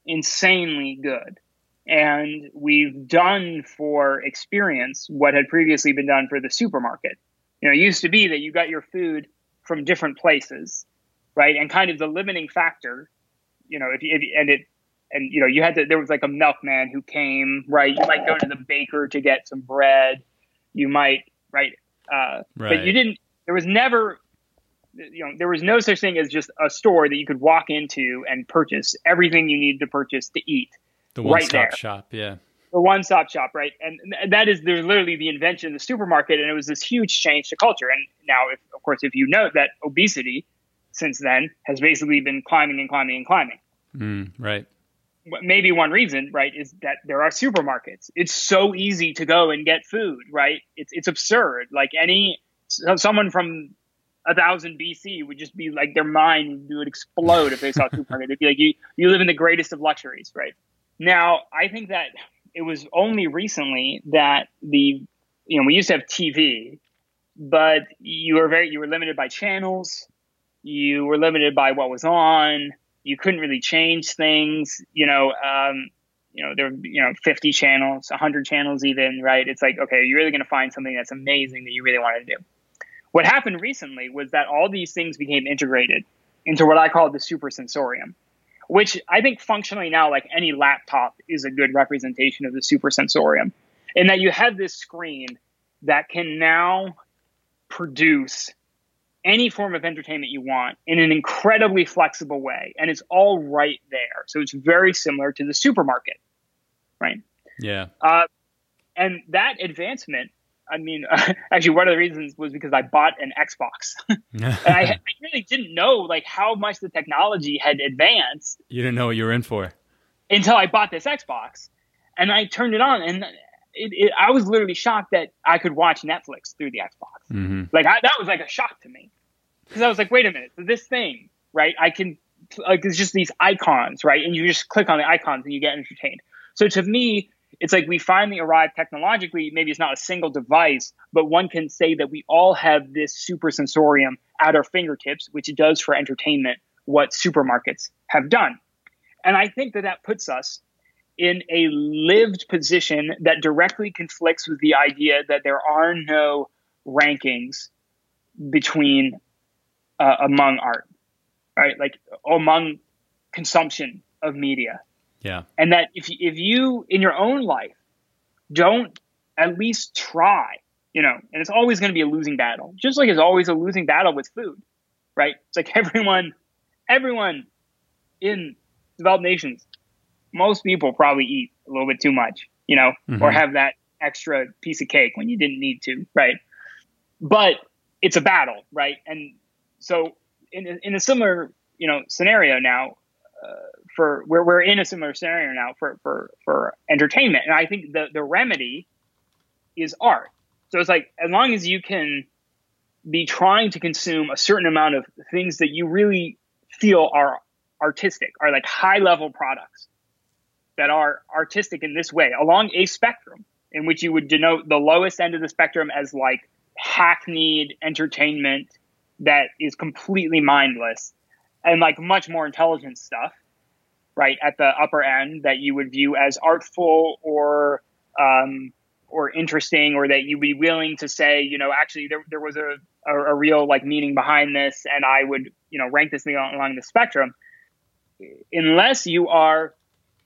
insanely good. And we've done for experience what had previously been done for the supermarket. You know, it used to be that you got your food from different places, right? And kind of the limiting factor, you know, if, if and it and you know you had to there was like a milkman who came, right? You might go to the baker to get some bread. You might, right? Uh, right. But you didn't. There was never you know there was no such thing as just a store that you could walk into and purchase everything you needed to purchase to eat. The one-stop shop, yeah. The one-stop shop, right? And that is there's literally the invention of the supermarket, and it was this huge change to culture. And now, if, of course, if you note that obesity since then has basically been climbing and climbing and climbing. Mm, right. Maybe one reason, right, is that there are supermarkets. It's so easy to go and get food, right? It's it's absurd. Like any someone from a thousand BC would just be like their mind would explode if they saw supermarket. They'd be like, you, you live in the greatest of luxuries, right? Now, I think that it was only recently that the, you know, we used to have TV, but you were very, you were limited by channels. You were limited by what was on. You couldn't really change things, you know, um, you know, there were, you know, 50 channels, 100 channels even, right? It's like, okay, you're really going to find something that's amazing that you really want to do. What happened recently was that all these things became integrated into what I call the supersensorium, which I think functionally now, like any laptop, is a good representation of the supersensorium, in that you have this screen that can now produce any form of entertainment you want in an incredibly flexible way, and it's all right there. So it's very similar to the supermarket, right? Yeah. Uh, and that advancement I mean, uh, <laughs> actually, one of the reasons was because I bought an Xbox, <laughs> and I, I, really didn't know like how much the technology had advanced. You didn't know what you were in for until I bought this Xbox, and I turned it on, and it, it, I was literally shocked that I could watch Netflix through the Xbox. Mm-hmm. Like I, that was like a shock to me because I was like, wait a minute, this thing, right? I can like it's just these icons, right? And you just click on the icons and you get entertained. So to me, it's like we finally arrived technologically. Maybe it's not a single device, but one can say that we all have this super sensorium at our fingertips, which does for entertainment what supermarkets have done. And I think that that puts us in a lived position that directly conflicts with the idea that there are no rankings between uh, among art, right? Like among consumption of media. Yeah. And that if if you in your own life don't at least try, you know, and it's always going to be a losing battle, just like it's always a losing battle with food, right? It's like <laughs> everyone, everyone in developed nations, most people probably eat a little bit too much, you know, mm-hmm. or have that extra piece of cake when you didn't need to, right? But it's a battle, right? And so in in a similar you know scenario now, uh, for we're we're in a similar scenario now for for for entertainment, and I think the the remedy is art. So it's like as long as you can be trying to consume a certain amount of things that you really feel are artistic, are like high level products that are artistic in this way along a spectrum in which you would denote the lowest end of the spectrum as like hackneyed entertainment that is completely mindless and like much more intelligent stuff right at the upper end that you would view as artful or um, or interesting or that you'd be willing to say you know actually there, there was a, a, a real like meaning behind this and i would you know rank this thing along the spectrum. Unless you are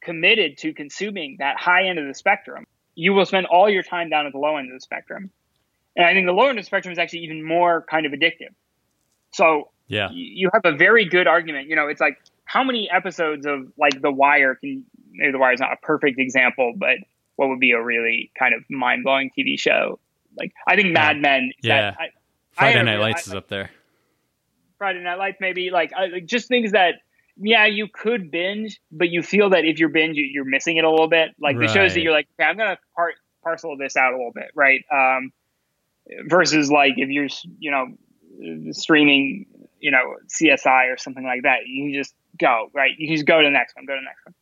committed to consuming that high end of the spectrum you will spend all your time down at the low end of the spectrum. And i think the low end of the spectrum is actually even more kind of addictive. So yeah, you have a very good argument. You know, it's like how many episodes of like The Wire can maybe The Wire is not a perfect example, but what would be a really kind of mind blowing TV show? Like I think Mad Men. Yeah, that, I, Friday I, Night Lights is up there. Friday Night Lights, maybe like, like just things that yeah, you could binge, but you feel that if you're binge, you're missing it a little bit. Like right. the shows that you're like, okay, I'm gonna part parcel this out a little bit, right? Um, versus like if you're, you know, streaming, you know, CSI or something like that. You can just go, right? You can just go to the next one, go to the next one.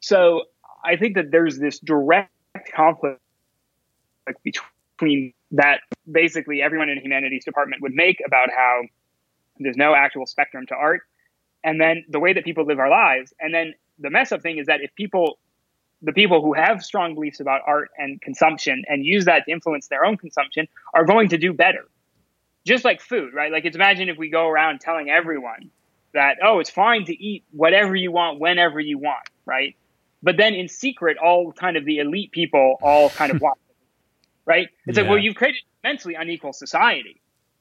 So I think that there's this direct conflict between that basically everyone in the humanities department would make about how there's no actual spectrum to art and then the way that people live our lives and then the mess up thing is that if people the people who have strong beliefs about art and consumption and use that to influence their own consumption are going to do better just like food, right? Like it's imagine if we go around telling everyone that, oh, it's fine to eat whatever you want whenever you want, right? But then in secret, all kind of the elite people all kind of <laughs> want, right? It's yeah. like, well, you've created a immensely unequal society,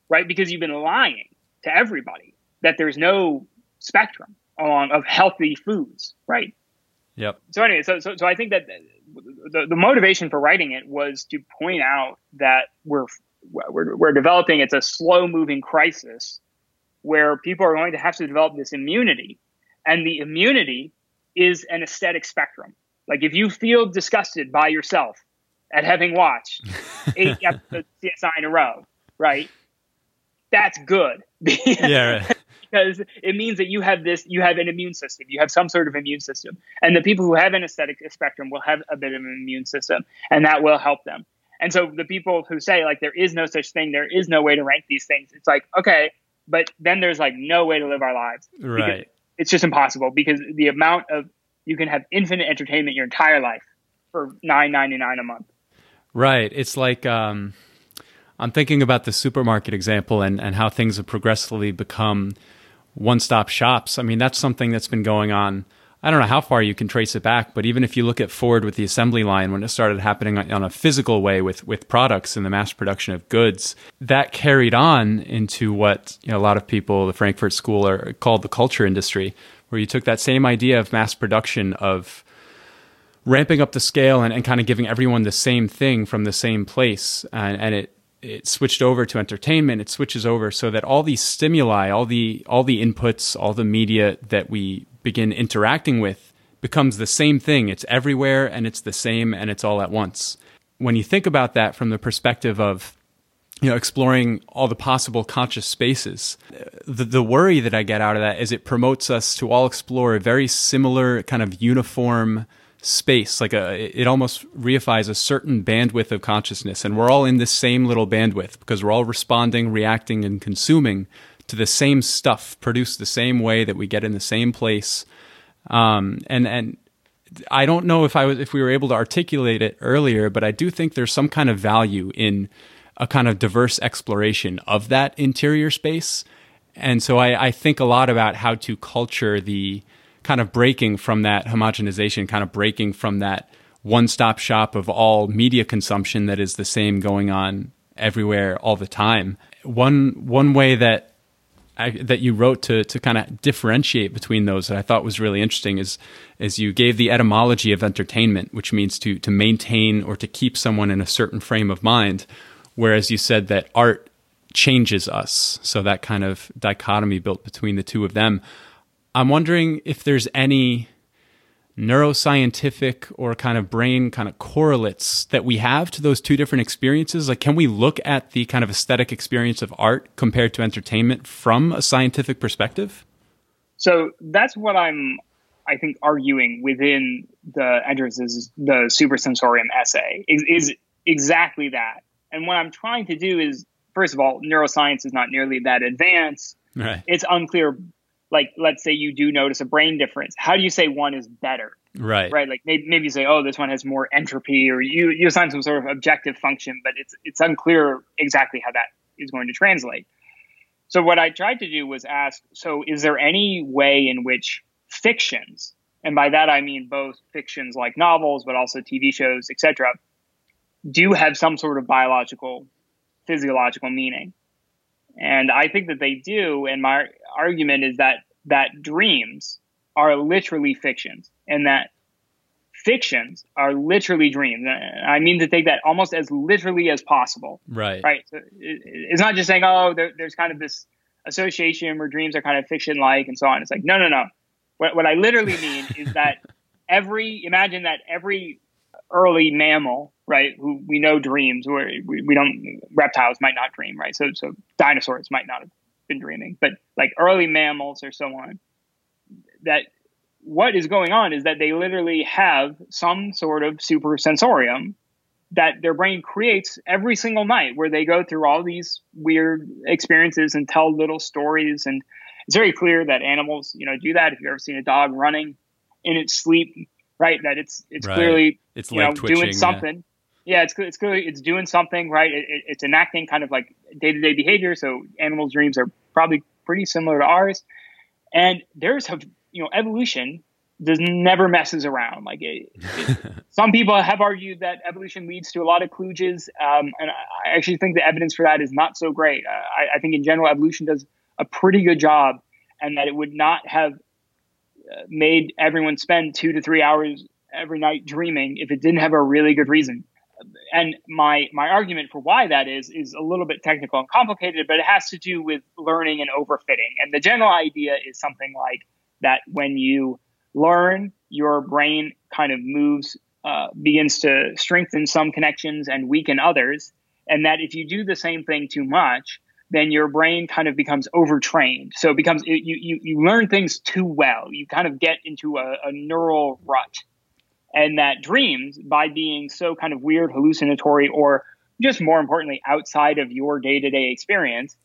right? Because you've been lying to everybody that there's no spectrum along of healthy foods, right? Yep. So anyway, so so, so I think that the, the motivation for writing it was to point out that we're we're, we're developing, it's a slow moving crisis where people are going to have to develop this immunity. And the immunity is an aesthetic spectrum. Like if you feel disgusted by yourself at having watched <laughs> eight episodes of CSI in a row, right? That's good. <laughs> yeah. Right. because it means that you have this, you have an immune system, you have some sort of immune system. And the people who have an aesthetic spectrum will have a bit of an immune system, and that will help them. And so the people who say like there is no such thing, there is no way to rank these things, it's like, okay, but then there's like no way to live our lives. Right. It's just impossible because the amount of you can have infinite entertainment your entire life for nine ninety nine a month. Right. It's like um I'm thinking about the supermarket example and, and how things have progressively become one stop shops. I mean, that's something that's been going on I don't know how far you can trace it back, but even if you look at Ford with the assembly line when it started happening on a physical way with with products and the mass production of goods, that carried on into what you know, a lot of people, the Frankfurt School, are called the culture industry, where you took that same idea of mass production of ramping up the scale and, and kind of giving everyone the same thing from the same place, and, and it it switched over to entertainment. It switches over so that all these stimuli all the all the inputs all the media that we begin interacting with becomes the same thing. It's everywhere and it's the same and it's all at once. When you think about that from the perspective of you know exploring all the possible conscious spaces the, the worry that i get out of that is it promotes us to all explore a very similar kind of uniform space like a it almost reifies a certain bandwidth of consciousness and we're all in this same little bandwidth because we're all responding reacting and consuming to the same stuff produced the same way that we get in the same place Um, and and I don't know if I was if we were able to articulate it earlier, but I do think there's some kind of value in a kind of diverse exploration of that interior space. And so I, I think a lot about how to culture the kind of breaking from that homogenization, kind of breaking from that one stop shop of all media consumption that is the same going on everywhere all the time. One one way that I, that you wrote to to kind of differentiate between those that I thought was really interesting is is you gave the etymology of entertainment, which means to to maintain or to keep someone in a certain frame of mind, whereas you said that art changes us. So that kind of dichotomy built between the two of them. I'm wondering if there's any neuroscientific or kind of brain kind of correlates that we have to those two different experiences? Like, can we look at the kind of aesthetic experience of art compared to entertainment from a scientific perspective? So that's what I'm, I think, arguing within the entrances, the supersensorium essay is, is exactly that. And what I'm trying to do is, first of all, neuroscience is not nearly that advanced. Right. It's unclear like let's say you do notice a brain difference. How do you say one is better? Right. Right? Like maybe, maybe you say oh this one has more entropy or you you assign some sort of objective function but it's it's unclear exactly how that is going to translate. So what i tried to do was ask so is there any way in which fictions and by that i mean both fictions like novels but also tv shows etc do have some sort of biological physiological meaning and I think that they do. And my argument is that that dreams are literally fictions, and that fictions are literally dreams. Uh, I mean to take that almost as literally as possible. Right. Right. So it's not just saying, oh, there, there's kind of this association where dreams are kind of fiction like and so on. It's like, no, no, no. What, what I literally mean is that <laughs> every, imagine that every early mammal, right, who we know dreams, where we, we don't, reptiles might not dream, right? So, so dinosaurs might not have been dreaming, but like early mammals or so on, that what is going on is that they literally have some sort of super sensorium that their brain creates every single night where they go through all these weird experiences and tell little stories and it's very clear that animals you know do that if you've ever seen a dog running in its sleep right? That it's it's right. clearly it's you know doing something. Yeah. yeah, it's it's clearly it's doing something, right? It, it, it's enacting kind of like day to day behavior. So animals' dreams are probably pretty similar to ours, and there's have you know evolution does never messes around. Like it, it, <laughs> some people have argued that evolution leads to a lot of kludges, um, and I actually think the evidence for that is not so great. Uh, I, I, think in general evolution does a pretty good job, and that it would not have made everyone spend two to three hours every night dreaming if it didn't have a really good reason. And my my argument for why that is is a little bit technical and complicated, but it has to do with learning and overfitting. And the general idea is something like that: when you learn, your brain kind of moves, uh, begins to strengthen some connections and weaken others, and that if you do the same thing too much, then your brain kind of becomes overtrained. So it becomes you you, you learn things too well. You kind of get into a, a neural rut. And that dreams, by being so kind of weird, hallucinatory, or just more importantly, outside of your day to day experience,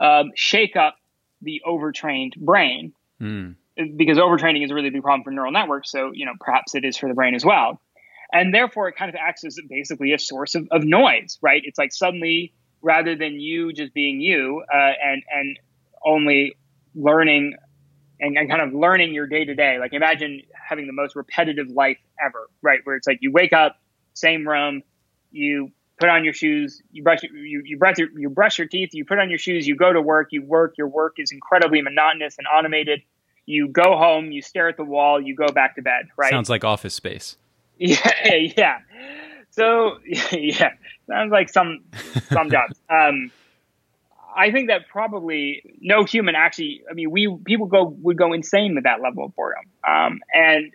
um, shake up the overtrained brain. Mm. Because overtraining is a really big problem for neural networks. So, you know, perhaps it is for the brain as well. And therefore, it kind of acts as basically a source of, of noise, right? It's like suddenly rather than you just being you uh, and and only learning and, and kind of learning your day to day. Like imagine having the most repetitive life ever, right? Where it's like you wake up, same room, you put on your shoes, you brush you you brush your, you brush your teeth, you put on your shoes, you go to work, you work. Your work is incredibly monotonous and automated. You go home, you stare at the wall, you go back to bed. Right? Sounds like Office Space. <laughs> Yeah, yeah. So <laughs> yeah, sounds like some some <laughs> jobs. Um, I think that probably no human actually. I mean, we people go would go insane with that level of boredom, um, and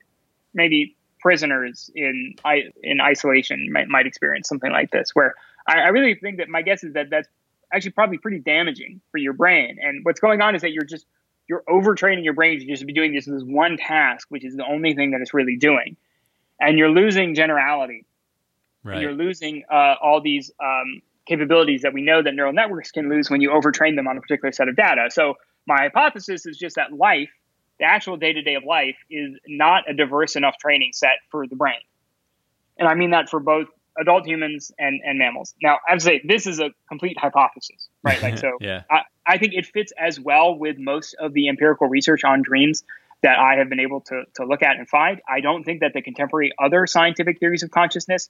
maybe prisoners in in isolation might, might experience something like this. Where I, I really think that my guess is that that's actually probably pretty damaging for your brain. And what's going on is that you're just you're overtraining your brain to just be doing this this one task, which is the only thing that it's really doing, and you're losing generality Right. You're losing uh, all these um, capabilities that we know that neural networks can lose when you overtrain them on a particular set of data. So my hypothesis is just that life the actual day to day of life is not a diverse enough training set for the brain. And I mean that for both adult humans and, and mammals. Now, I would say this is a complete hypothesis, right? Like, <laughs> so yeah. I, I think it fits as well with most of the empirical research on dreams that I have been able to, to look at and find. I don't think that the contemporary other scientific theories of consciousness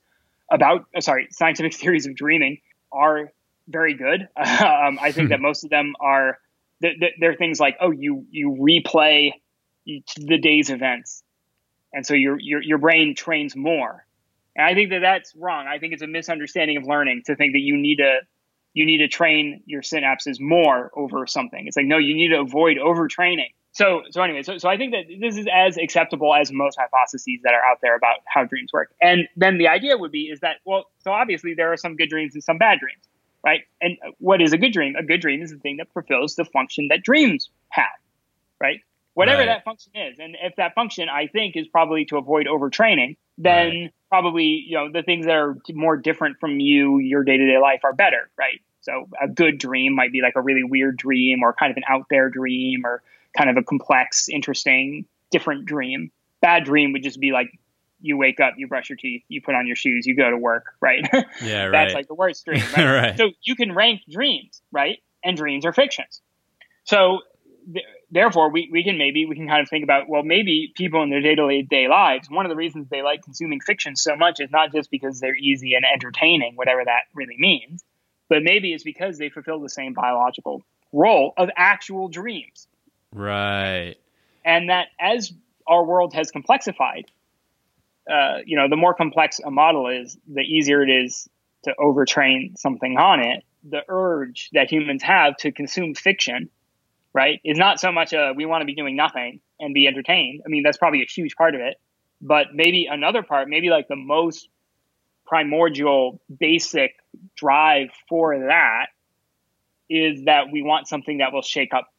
about, uh, sorry, scientific <laughs> theories of dreaming are very good. <laughs> Um, I think that most of them are, they're, they're things like, oh, you, you replay the day's events. And so your, your, your brain trains more and I think that that's wrong. I think it's a misunderstanding of learning to think that you need to you need to train your synapses more over something. It's like no, you need to avoid overtraining. So so anyway, so so I think that this is as acceptable as most hypotheses that are out there about how dreams work. And then the idea would be is that well, so obviously there are some good dreams and some bad dreams, right? And what is a good dream? A good dream is the thing that fulfills the function that dreams have, right? Whatever right. that function is. And if that function I think is probably to avoid overtraining, then right probably you know the things that are more different from you your day-to-day life are better right so a good dream might be like a really weird dream or kind of an out there dream or kind of a complex interesting different dream. Bad dream would just be like you wake up you brush your teeth you put on your shoes you go to work right? Yeah right. <laughs> that's like the worst dream <laughs> right? right. So you can rank dreams right? And dreams are fictions. So therefore we, we can maybe we can kind of think about well maybe people in their day-to-day lives one of the reasons they like consuming fiction so much is not just because they're easy and entertaining whatever that really means but maybe it's because they fulfill the same biological role of actual dreams right and that as our world has complexified uh, you know the more complex a model is the easier it is to overtrain something on it the urge that humans have to consume fiction right, is not so much a we want to be doing nothing and be entertained. I mean, that's probably a huge part of it. But maybe another part, maybe like the most primordial, basic drive for that is that we want something that will shake up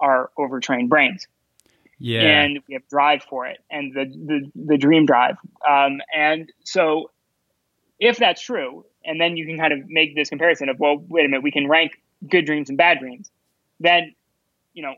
our overtrained brains. Yeah. And we have drive for it and the, the, the dream drive. Um, and so if that's true, and then you can kind of make this comparison of, well, wait a minute, we can rank good dreams and bad dreams, then you know,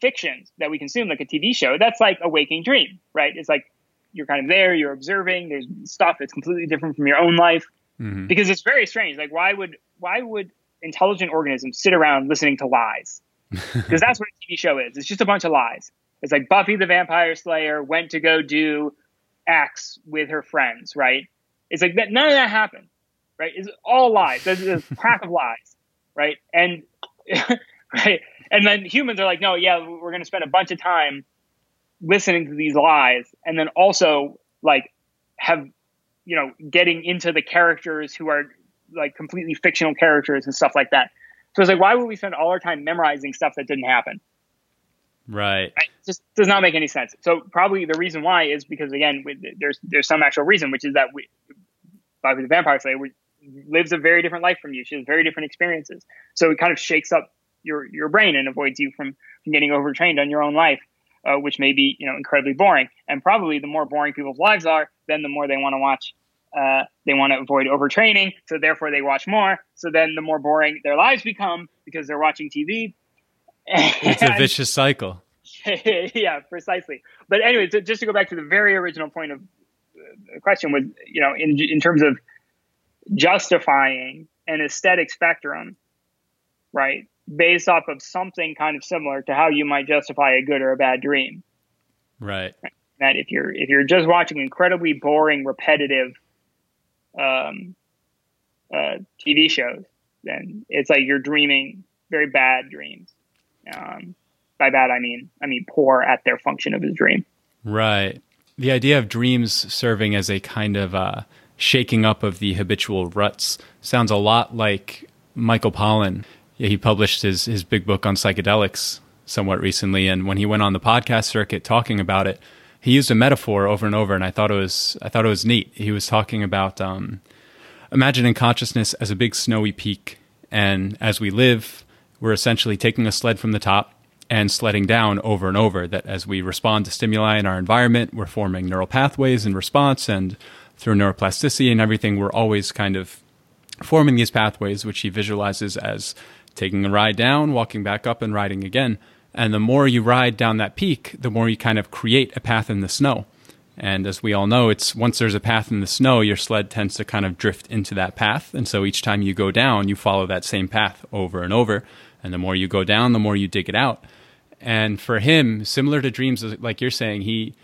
fictions that we consume, like a TV show, that's like a waking dream, right? It's like you're kind of there, you're observing, there's stuff that's completely different from your own life. Mm-hmm. Because it's very strange. Like why would why would intelligent organisms sit around listening to lies? Because that's what a TV show is. It's just a bunch of lies. It's like Buffy the Vampire Slayer went to go do X with her friends, right? It's like that none of that happened. Right? It's all lies. There's a pack of lies, right? And <laughs> right and then humans are like, no, yeah, we're going to spend a bunch of time listening to these lies, and then also like have you know getting into the characters who are like completely fictional characters and stuff like that. So it's like, why would we spend all our time memorizing stuff that didn't happen? Right. It just does not make any sense. So probably the reason why is because again, there's there's some actual reason, which is that we, Buffy the Vampire Slayer lives a very different life from you. She has very different experiences. So it kind of shakes up your your brain and avoids you from, from getting overtrained on your own life, uh, which may be you know incredibly boring. And probably the more boring people's lives are, then the more they want to watch. Uh, they want to avoid overtraining, so therefore they watch more. So then the more boring their lives become because they're watching TV. it's a vicious cycle. <laughs> yeah, precisely. But anyway, so just to go back to the very original point of the question was, you know, in in terms of justifying an aesthetic spectrum, right? based off of something kind of similar to how you might justify a good or a bad dream. Right. That if you're if you're just watching incredibly boring, repetitive um, uh, TV shows, then it's like you're dreaming very bad dreams. Um, by bad, I mean I mean poor at their function of his dream. Right. The idea of dreams serving as a kind of uh, shaking up of the habitual ruts sounds a lot like Michael Pollan yeah, he published his his big book on psychedelics somewhat recently, and when he went on the podcast circuit talking about it, he used a metaphor over and over, and I thought it was I thought it was neat. He was talking about um, imagining consciousness as a big snowy peak, and as we live, we're essentially taking a sled from the top and sledding down over and over. That as we respond to stimuli in our environment, we're forming neural pathways in response, and through neuroplasticity and everything, we're always kind of forming these pathways, which he visualizes as taking a ride down, walking back up, and riding again. And the more you ride down that peak, the more you kind of create a path in the snow. And as we all know, it's once there's a path in the snow, your sled tends to kind of drift into that path. And so each time you go down, you follow that same path over and over. And the more you go down, the more you dig it out. And for him, similar to dreams, like you're saying, he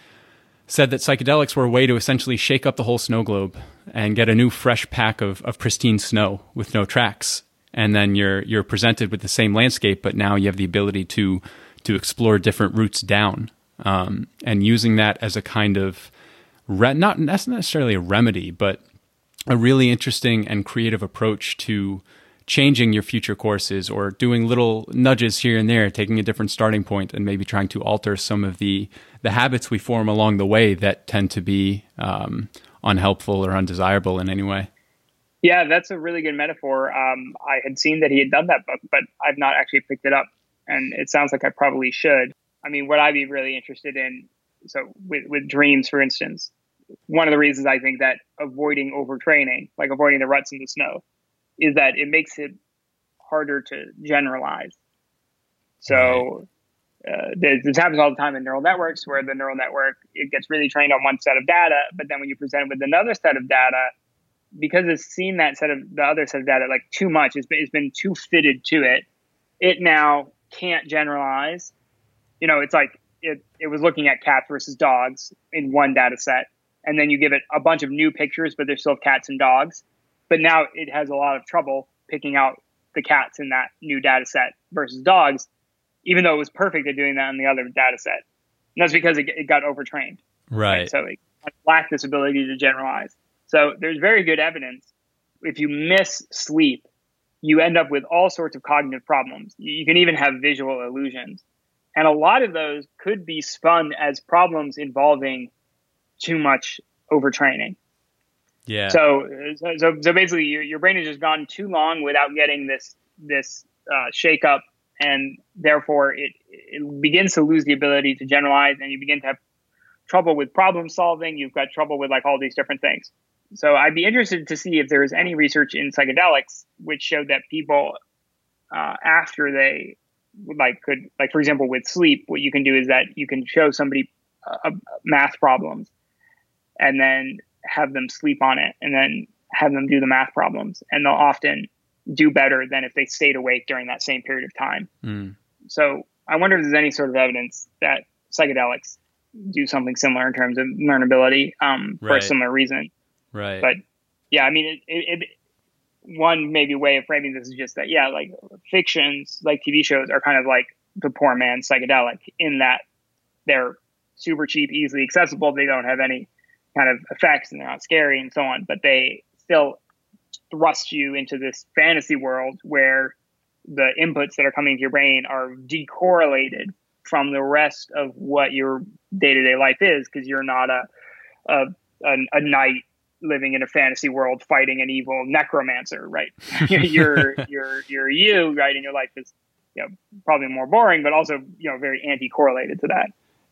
said that psychedelics were a way to essentially shake up the whole snow globe and get a new fresh pack of, of pristine snow with no tracks. And then you're you're presented with the same landscape, but now you have the ability to to explore different routes down um, and using that as a kind of re- not necessarily a remedy, but a really interesting and creative approach to changing your future courses or doing little nudges here and there, taking a different starting point and maybe trying to alter some of the the habits we form along the way that tend to be um, unhelpful or undesirable in any way. Yeah, that's a really good metaphor. Um, I had seen that he had done that book, but I've not actually picked it up, and it sounds like I probably should. I mean, what I'd be really interested in, so with, with dreams, for instance, one of the reasons I think that avoiding overtraining, like avoiding the ruts in the snow, is that it makes it harder to generalize. So uh, this happens all the time in neural networks, where the neural network it gets really trained on one set of data, but then when you present it with another set of data, because it's seen that set of the other set of data like too much, it's been, it's been too fitted to it. It now can't generalize. You know, it's like it, it was looking at cats versus dogs in one data set, and then you give it a bunch of new pictures, but there's still cats and dogs but now it has a lot of trouble picking out the cats in that new data set versus dogs, even though it was perfect at doing that in the other data set. And that's because it, it got overtrained. Right. right. So it lacked this ability to generalize. So there's very good evidence. If you miss sleep, you end up with all sorts of cognitive problems. You can even have visual illusions. And a lot of those could be spun as problems involving too much overtraining. Yeah. So, so, so basically, your, your brain has just gone too long without getting this this uh, shake up, and therefore it it begins to lose the ability to generalize, and you begin to have trouble with problem solving. You've got trouble with like all these different things. So, I'd be interested to see if there is any research in psychedelics which showed that people uh, after they like could like for example with sleep, what you can do is that you can show somebody uh, math problems, and then have them sleep on it and then have them do the math problems and they'll often do better than if they stayed awake during that same period of time mm. so i wonder if there's any sort of evidence that psychedelics do something similar in terms of learnability um, right. for a similar reason right. But yeah i mean it, it, it, one maybe way of framing this is just that yeah like fictions like tv shows are kind of like the poor man's psychedelic in that they're super cheap easily accessible they don't have any kind of effects and they're not scary and so on, but they still thrust you into this fantasy world where the inputs that are coming to your brain are decorrelated from the rest of what your day-to-day life is because you're not a, a a, a knight living in a fantasy world fighting an evil necromancer right <laughs> you're you're you're you right and your life is you know probably more boring but also you know very anti-correlated to that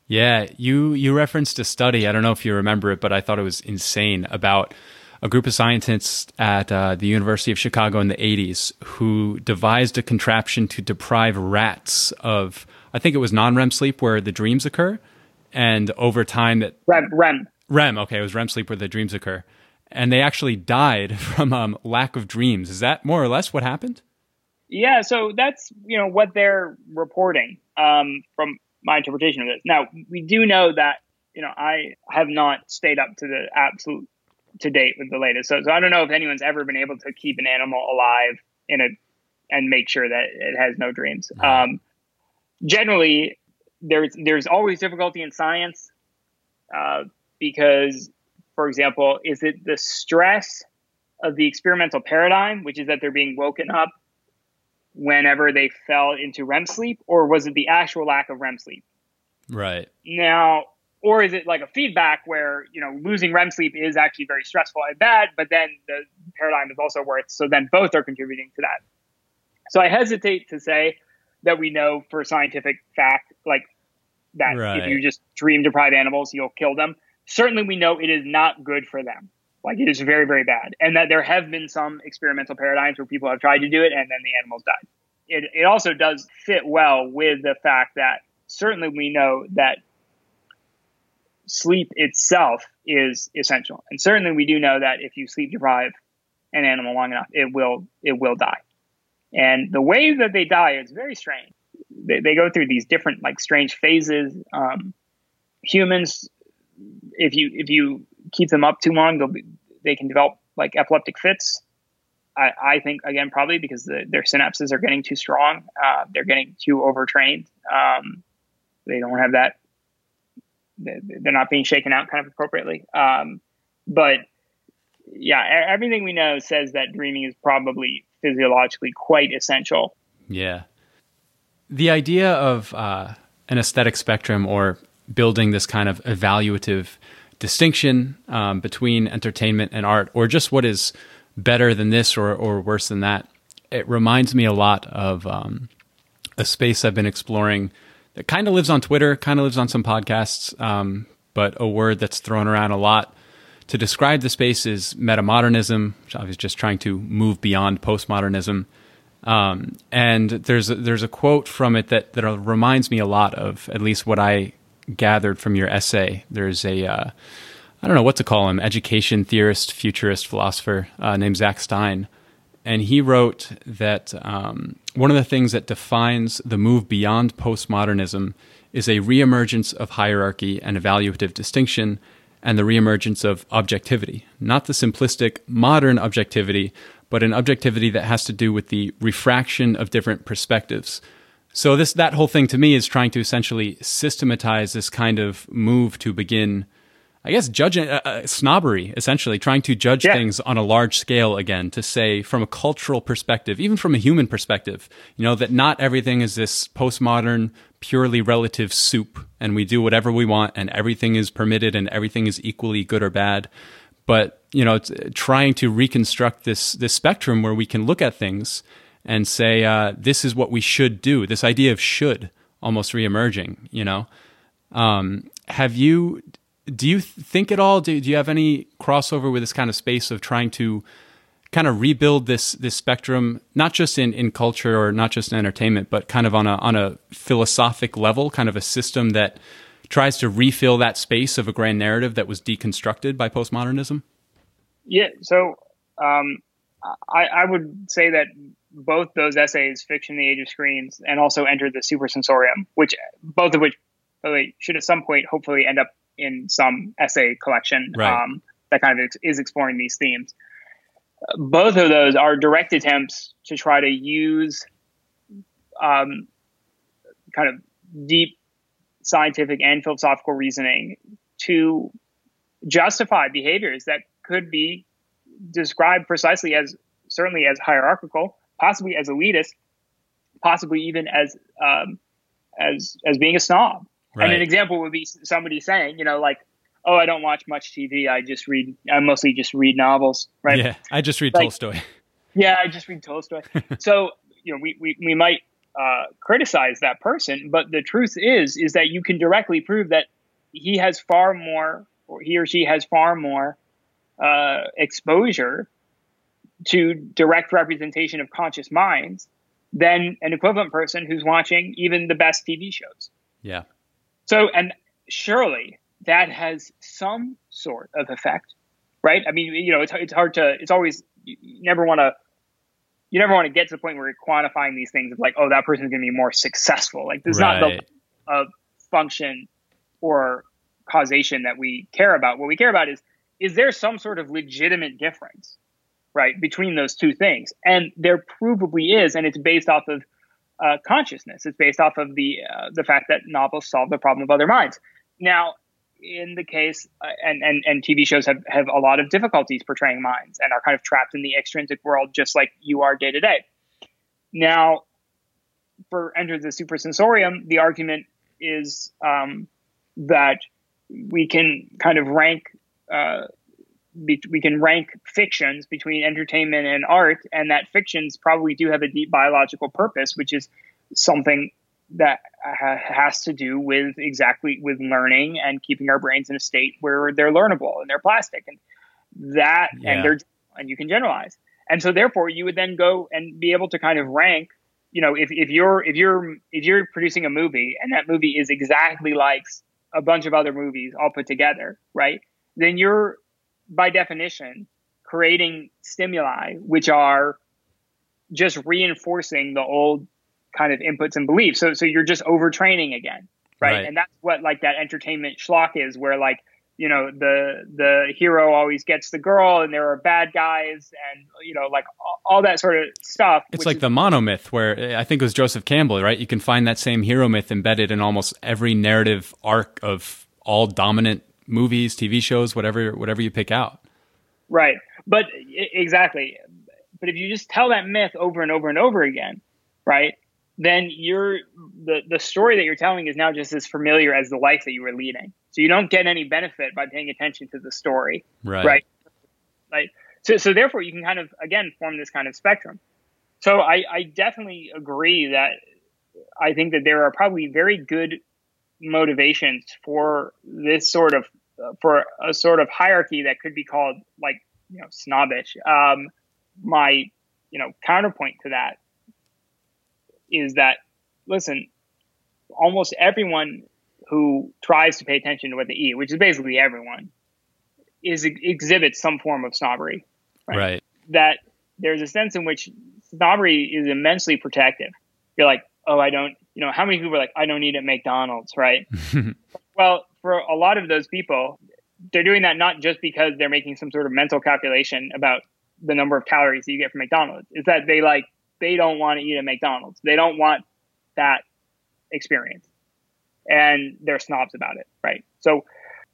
yeah, you you referenced a study. I don't know if you remember it, but I thought it was insane about a group of scientists at uh, the University of Chicago in the 80s who devised a contraption to deprive rats of, I think it was non REM sleep where the dreams occur. And over time, that REM, REM. REM, okay, it was REM sleep where the dreams occur. And they actually died <laughs> from um, lack of dreams. Is that more or less what happened? Yeah, so that's you know what they're reporting um, from my interpretation of this. Now, we do know that, you know, I have not stayed up to the absolute to date with the latest. So, so I don't know if anyone's ever been able to keep an animal alive in a and make sure that it has no dreams. Um, generally, there's there's always difficulty in science uh, because, for example, is it the stress of the experimental paradigm, which is that they're being woken up whenever they fell into REM sleep, or was it the actual lack of REM sleep? Right. Now, or is it like a feedback where, you know, losing REM sleep is actually very stressful and bad, but then the paradigm is also worse. So then both are contributing to that. So I hesitate to say that we know for scientific fact, like that right. if you just dream deprive animals, you'll kill them. Certainly we know it is not good for them. Like it is very, very bad. And that there have been some experimental paradigms where people have tried to do it and then the animals died. it, it also does fit well with the fact that certainly we know that sleep itself is essential. And certainly we do know that if you sleep deprive an animal long enough, it will it will die. And the way that they die is very strange. They, they go through these different like strange phases. Um, humans, if you if you keep them up too long, they'll be, they can develop like epileptic fits. I, I think again probably because the, their synapses are getting too strong. Uh, they're getting too overtrained. Um, they don't have that. They're not being shaken out kind of appropriately. Um, but yeah, everything we know says that dreaming is probably physiologically quite essential. Yeah. The idea of uh, an aesthetic spectrum or building this kind of evaluative distinction um, between entertainment and art, or just what is better than this or, or worse than that, it reminds me a lot of um, a space I've been exploring that kind of lives on Twitter, kind of lives on some podcasts, um, but a word that's thrown around a lot to describe the space is metamodernism, which I was just trying to move beyond postmodernism. Um, and there's a, there's a quote from it that that reminds me a lot of at least what I gathered from your essay. There's a uh, I don't know what to call him, education theorist, futurist philosopher uh, named Zach Stein, and he wrote that um, one of the things that defines the move beyond postmodernism is a reemergence of hierarchy and evaluative distinction and the reemergence of objectivity, not the simplistic modern objectivity, but an objectivity that has to do with the refraction of different perspectives. So this that whole thing to me is trying to essentially systematize this kind of move to begin I guess judging uh, uh, snobbery, essentially trying to judge yeah. things on a large scale again to say from a cultural perspective, even from a human perspective, you know, that not everything is this postmodern, purely relative soup and we do whatever we want and everything is permitted and everything is equally good or bad. But, you know, trying to reconstruct this, this spectrum where we can look at things and say, uh, this is what we should do. This idea of should almost reemerging, you know. Um, have you do you think at all? Do, do you have any crossover with this kind of space of trying to kind of rebuild this this spectrum, not just in, in culture or not just in entertainment, but kind of on a on a philosophic level, kind of a system that tries to refill that space of a grand narrative that was deconstructed by postmodernism? Yeah, so um, I, I would say that both those essays, Fiction, The Age of Screens, and also Enter the Supersensorium, which both of which, way, should at some point hopefully end up in some essay collection right. um, that kind of is exploring these themes. Both of those are direct attempts to try to use um, kind of deep scientific and philosophical reasoning to justify behaviors that could be described precisely as certainly as hierarchical, possibly as elitist, possibly even as um, as as being a snob. Right. And an example would be somebody saying, you know, like, oh, I don't watch much TV. I just read, I mostly just read novels, right? Yeah, I just read like, Tolstoy. Yeah, I just read Tolstoy. <laughs> so, you know, we, we, we might uh, criticize that person, but the truth is, is that you can directly prove that he has far more, or he or she has far more uh, exposure to direct representation of conscious minds than an equivalent person who's watching even the best TV shows. Yeah. So, and surely that has some sort of effect, right? I mean, you know, it's, it's hard to, it's always, you never want to, you never want to get to the point where you're quantifying these things of like, oh, that person's going to be more successful. Like, there's right. not the uh, function or causation that we care about. What we care about is, is there some sort of legitimate difference, right, between those two things? And there provably is, and it's based off of uh, consciousness. It's based off of the uh, the fact that novels solve the problem of other minds. Now, in the case, uh, and, and and TV shows have have a lot of difficulties portraying minds and are kind of trapped in the extrinsic world, just like you are day to day. Now, for Enter the Supersensorium, the argument is um, that we can kind of rank uh, be, we can rank fictions between entertainment and art, and that fictions probably do have a deep biological purpose, which is something that ha- has to do with exactly with learning and keeping our brains in a state where they're learnable and they're plastic, and that yeah. and they're and you can generalize. And so, therefore, you would then go and be able to kind of rank you know, if, if you're if you're if you're producing a movie and that movie is exactly like a bunch of other movies all put together, right? Then you're by definition creating stimuli which are just reinforcing the old kind of inputs and beliefs. So so you're just overtraining again, right? right? And that's what like that entertainment schlock is, where like you know the the hero always gets the girl and there are bad guys and you know like all, all that sort of stuff it's like is- the monomyth where i think it was joseph campbell right you can find that same hero myth embedded in almost every narrative arc of all dominant movies tv shows whatever whatever you pick out right but exactly but if you just tell that myth over and over and over again right then you're the the story that you're telling is now just as familiar as the life that you were leading. So you don't get any benefit by paying attention to the story, right? Right. Like so, so therefore you can kind of again form this kind of spectrum. So I, I definitely agree that I think that there are probably very good motivations for this sort of for a sort of hierarchy that could be called like you know snobbish. Um, my you know counterpoint to that is that listen, almost everyone who tries to pay attention to what they eat, which is basically everyone, is exhibits some form of snobbery. Right? right. That there's a sense in which snobbery is immensely protective. You're like, oh, I don't, you know, how many people are like, I don't eat at McDonald's, right? <laughs> well, for a lot of those people, they're doing that not just because they're making some sort of mental calculation about the number of calories that you get from McDonald's. Is that they like they don't want to eat at McDonald's. They don't want that experience. And they're snobs about it, right? So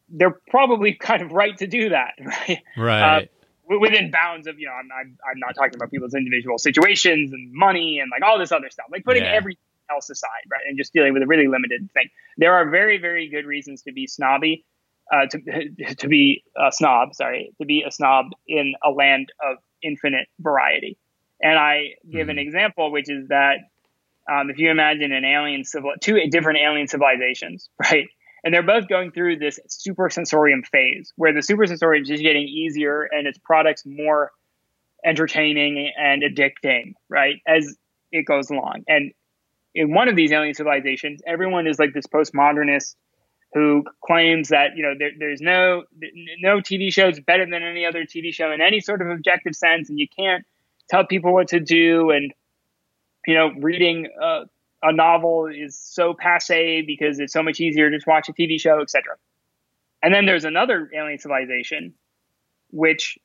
they're probably <laughs> kind of right to do that, right? Right. Uh, within bounds of, you know, I'm, I'm, I'm, not talking about people's individual situations and money and like all this other stuff, like putting yeah. everything else aside, right? And just dealing with a really limited thing. There are very, very good reasons to be snobby, uh, to, <laughs> to be a snob, sorry, to be a snob in a land of infinite variety. And I give mm-hmm. an example, which is that um, if you imagine an alien civil, two different alien civilizations, <laughs> right? And they're both going through this supersensorium phase where the supersensorium is just getting easier and its products more entertaining and addicting, right? As it goes along. And in one of these alien civilizations, everyone is like this postmodernist who claims that you know there, there's no no TV show is better than any other TV show in any sort of objective sense, and you can't tell people what to do and you know reading uh, a novel is so passe because it's so much easier to just watch a tv show etc and then there's another alien civilization which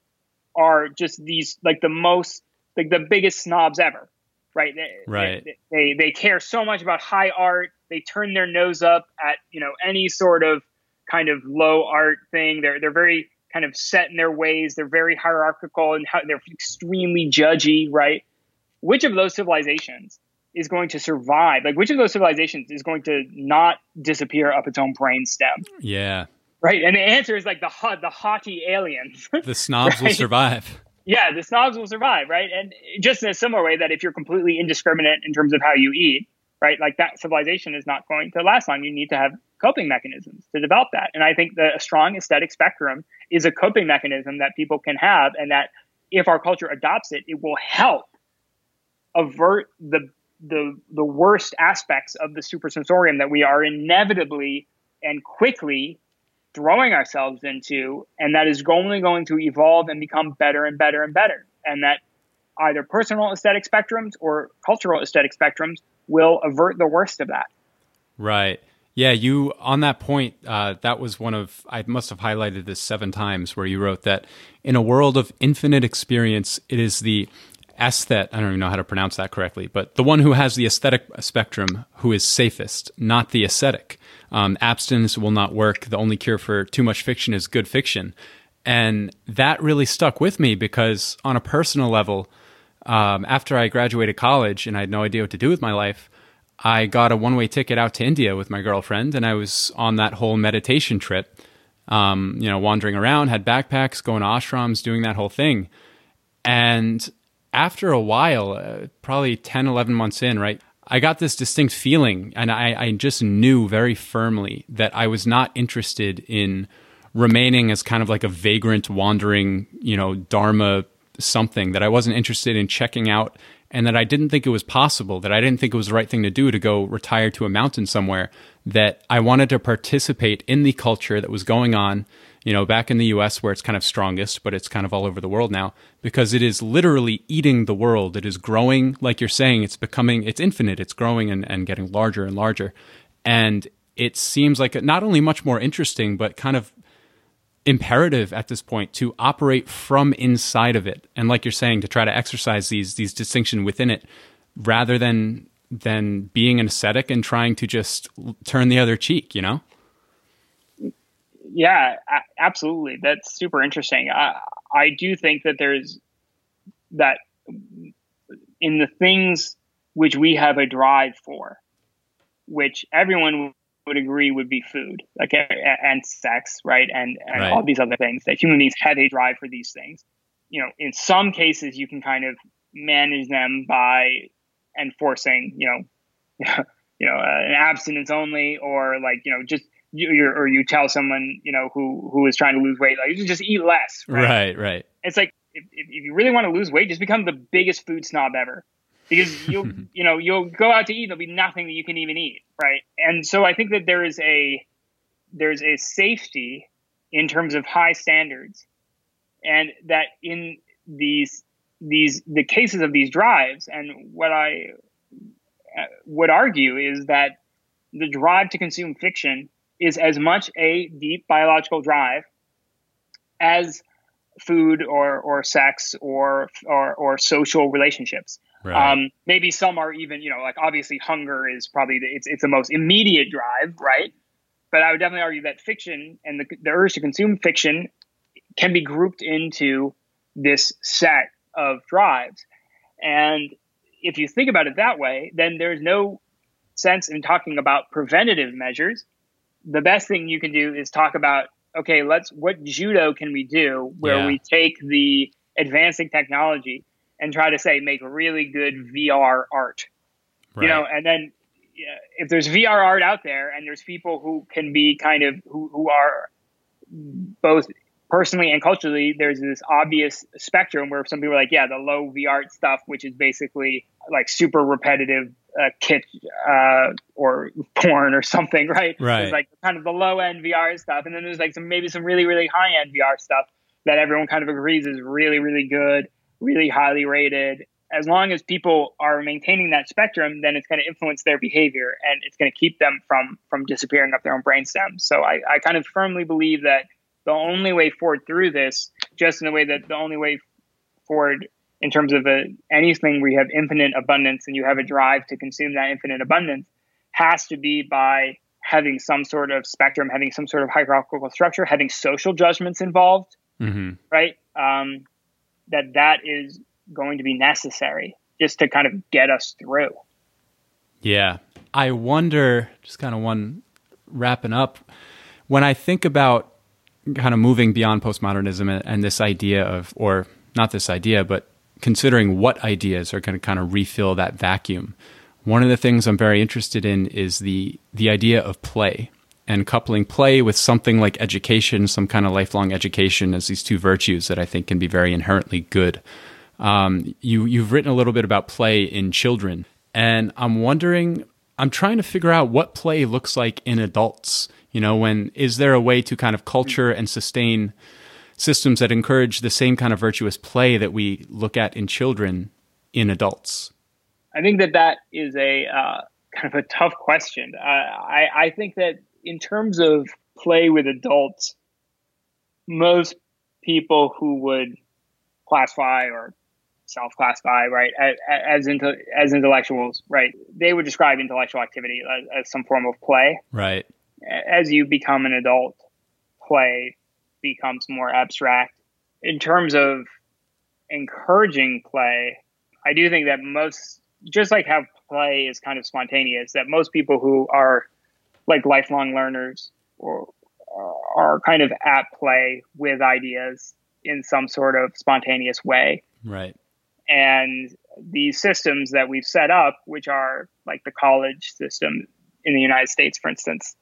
are just these like the most like the biggest snobs ever right? They, right. they, they, they care so much about high art. They turn their nose up at you know any sort of kind of low art thing. They're they're very kind of set in their ways. They're very hierarchical and how, they're extremely judgy, right? Which of those civilizations is going to survive? Like, which of those civilizations is going to not disappear up its own brain stem? Yeah. Right. And the answer is like the the haughty aliens. <laughs> The snobs right? will survive. Yeah, the snobs will survive, right? And just in a similar way that if you're completely indiscriminate in terms of how you eat, right, like that civilization is not going to last long. You need to have coping mechanisms to develop that. And I think that a strong aesthetic spectrum is a coping mechanism that people can have, and that if our culture adopts it, it will help avert the the the worst aspects of the supersensorium that we are inevitably and quickly throwing ourselves into, and that is only going to evolve and become better and better and better. And that either personal aesthetic spectrums or cultural aesthetic spectrums will avert the worst of that. Right. Yeah, you on that point. Uh, that was one of I must have highlighted this seven times where you wrote that in a world of infinite experience, it is the aesthet. I don't even know how to pronounce that correctly, but the one who has the aesthetic spectrum who is safest, not the ascetic. Um, abstinence will not work. The only cure for too much fiction is good fiction, and that really stuck with me because on a personal level, um, after I graduated college and I had no idea what to do with my life. I got a one way ticket out to India with my girlfriend, and I was on that whole meditation trip. Um, you know, wandering around, had backpacks, going to ashrams, doing that whole thing. And after a while, uh, probably 10, 11 months in, right, I got this distinct feeling, and I, I just knew very firmly that I was not interested in remaining as kind of like a vagrant, wandering, you know, Dharma something, that I wasn't interested in checking out and that I didn't think it was possible, that I didn't think it was the right thing to do to go retire to a mountain somewhere, that I wanted to participate in the culture that was going on, you know, back in the US where it's kind of strongest, but it's kind of all over the world now because it is literally eating the world. It is growing, like you're saying, it's becoming, it's infinite, it's growing and, and getting larger and larger. And it seems like not only much more interesting, but kind of imperative at this point to operate from inside of it and like you're saying to try to exercise these these distinction within it rather than than being an ascetic and trying to just turn the other cheek you know yeah absolutely that's super interesting i i do think that there's that in the things which we have a drive for which everyone would agree would be food, like and sex, right, and and right. all these other things that human beings have a drive for these things. You know, in some cases, you can kind of manage them by enforcing, you know, <laughs> you know, uh, an abstinence only, or like you know, just you or you tell someone you know who who is trying to lose weight, like just eat less. Right, right. right. It's like if, if you really want to lose weight, just become the biggest food snob ever because <laughs> you'll you know you'll go out to eat there'll be nothing that you can even eat right and so i think that there is a there's a safety in terms of high standards and that in these these the cases of these drives and what i uh, would argue is that the drive to consume fiction is as much a deep biological drive as food or or sex or or, or social relationships Right. Um, maybe some are even, you know, like obviously hunger is probably the, it's it's the most immediate drive, right? But I would definitely argue that fiction and the, the urge to consume fiction can be grouped into this set of drives. And if you think about it that way, then there's no sense in talking about preventative measures. The best thing you can do is talk about okay, let's what judo can we do where yeah. we take the advancing technology and try to say make really good VR art. Right. You know, and then yeah, if there's VR art out there and there's people who can be kind of who, who are both personally and culturally, there's this obvious spectrum where some people are like, yeah, the low VR stuff, which is basically like super repetitive uh, kit uh, or porn or something, <laughs> right? Right. Like kind of the low end VR stuff, and then there's like some maybe some really really high end VR stuff that everyone kind of agrees is really really good really highly rated. As long as people are maintaining that spectrum, then it's going to influence their behavior and it's going to keep them from from disappearing up their own brain stems. So I, I kind of firmly believe that the only way forward through this, just in the way that the only way forward in terms of a, anything where you have infinite abundance and you have a drive to consume that infinite abundance, has to be by having some sort of spectrum, having some sort of hierarchical structure, having social judgments involved, mm-hmm. right? Um, that that is going to be necessary just to kind of get us through. Yeah. I wonder, just kind of one wrapping up, when I think about kind of moving beyond postmodernism and, and this idea of, or not this idea, but considering what ideas are going to kind of refill that vacuum. One of the things I'm very interested in is the the idea of play and coupling play with something like education, some kind of lifelong education, as these two virtues that I think can be very inherently good. Um, you you've written a little bit about play in children, and I'm wondering, I'm trying to figure out what play looks like in adults. You know, when is there a way to kind of culture and sustain systems that encourage the same kind of virtuous play that we look at in children in adults? I think that that is a uh, kind of a tough question. Uh, I I think that in terms of play with adults, most people who would classify or self-classify, right, as as, into, as intellectuals, right, they would describe intellectual activity as, as some form of play. Right. As you become an adult, play becomes more abstract. In terms of encouraging play, I do think that most, just like how play is kind of spontaneous, that most people who are like lifelong learners or uh, are kind of at play with ideas in some sort of spontaneous way. Right. And these systems that we've set up, which are like the college system in the United States, for instance,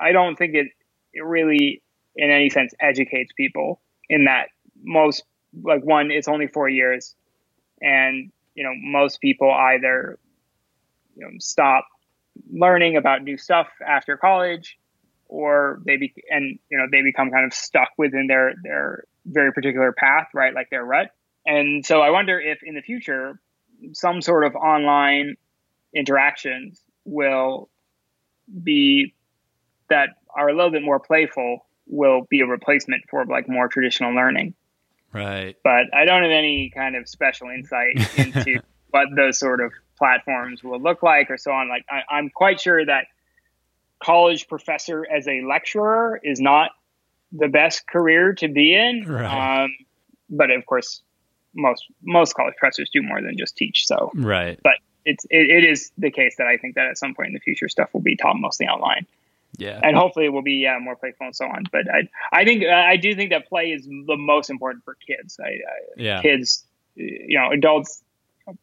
I don't think it, it really, in any sense, educates people in that most, like, one, it's only four years. And you know, most people either you know stop learning about new stuff after college, or they be and you know they become kind of stuck within their their very particular path, right, like their rut. And so I wonder if in the future some sort of online interactions will be that are a little bit more playful will be a replacement for like more traditional learning. Right. But I don't have any kind of special insight <laughs> into what those sort of platforms will look like or so on. Like I, I'm quite sure that college professor as a lecturer is not the best career to be in. Right. Um, but of course, most most college professors do more than just teach. So right. But it's it, it is the case that I think that at some point in the future, stuff will be taught mostly online. Yeah. And hopefully it will be yeah, more playful and so on. But I I think I do think that play is the most important for kids. I, I yeah. Kids, you know, adults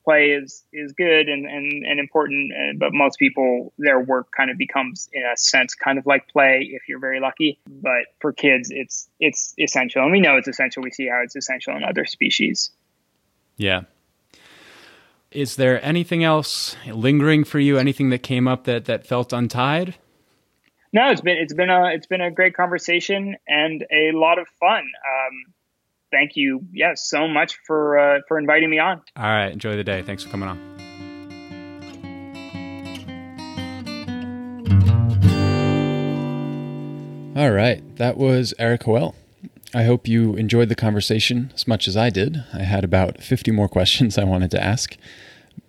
play is is good and and, and important uh, but most people their work kind of becomes in a sense kind of like play if you're very lucky but for kids it's it's essential and we know it's essential we see how it's essential in other species yeah is there anything else lingering for you anything that came up that that felt untied no it's been it's been a it's been a great conversation and a lot of fun um, thank you, yes, so much for uh, for inviting me on. All right, enjoy the day. Thanks for coming on. All right, that was Erik Hoel. I hope you enjoyed the conversation as much as I did. I had about 50 more <laughs> questions I wanted to ask.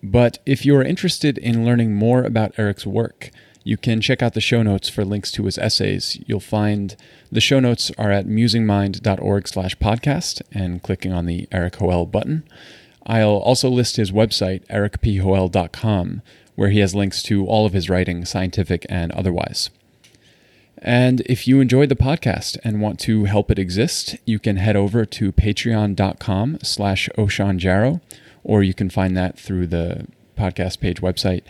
But if you are interested in learning more about Erik's work, you can check out the show notes for links to his essays. You'll find the show notes are at musingmind.org slash podcast and clicking on the Erik Hoel button. I'll also list his website, erikphoel.com, where he has links to all of his writing, scientific and otherwise. And if you enjoyed the podcast and want to help it exist, you can head over to patreon.com slash Oshan or you can find that through the podcast page website.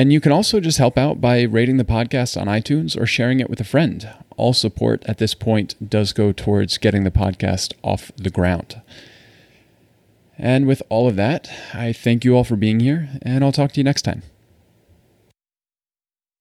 And you can also just help out by rating the podcast on iTunes or sharing it with a friend. All support at this point does go towards getting the podcast off the ground. And with all of that, I thank you all for being here, and I'll talk to you next time.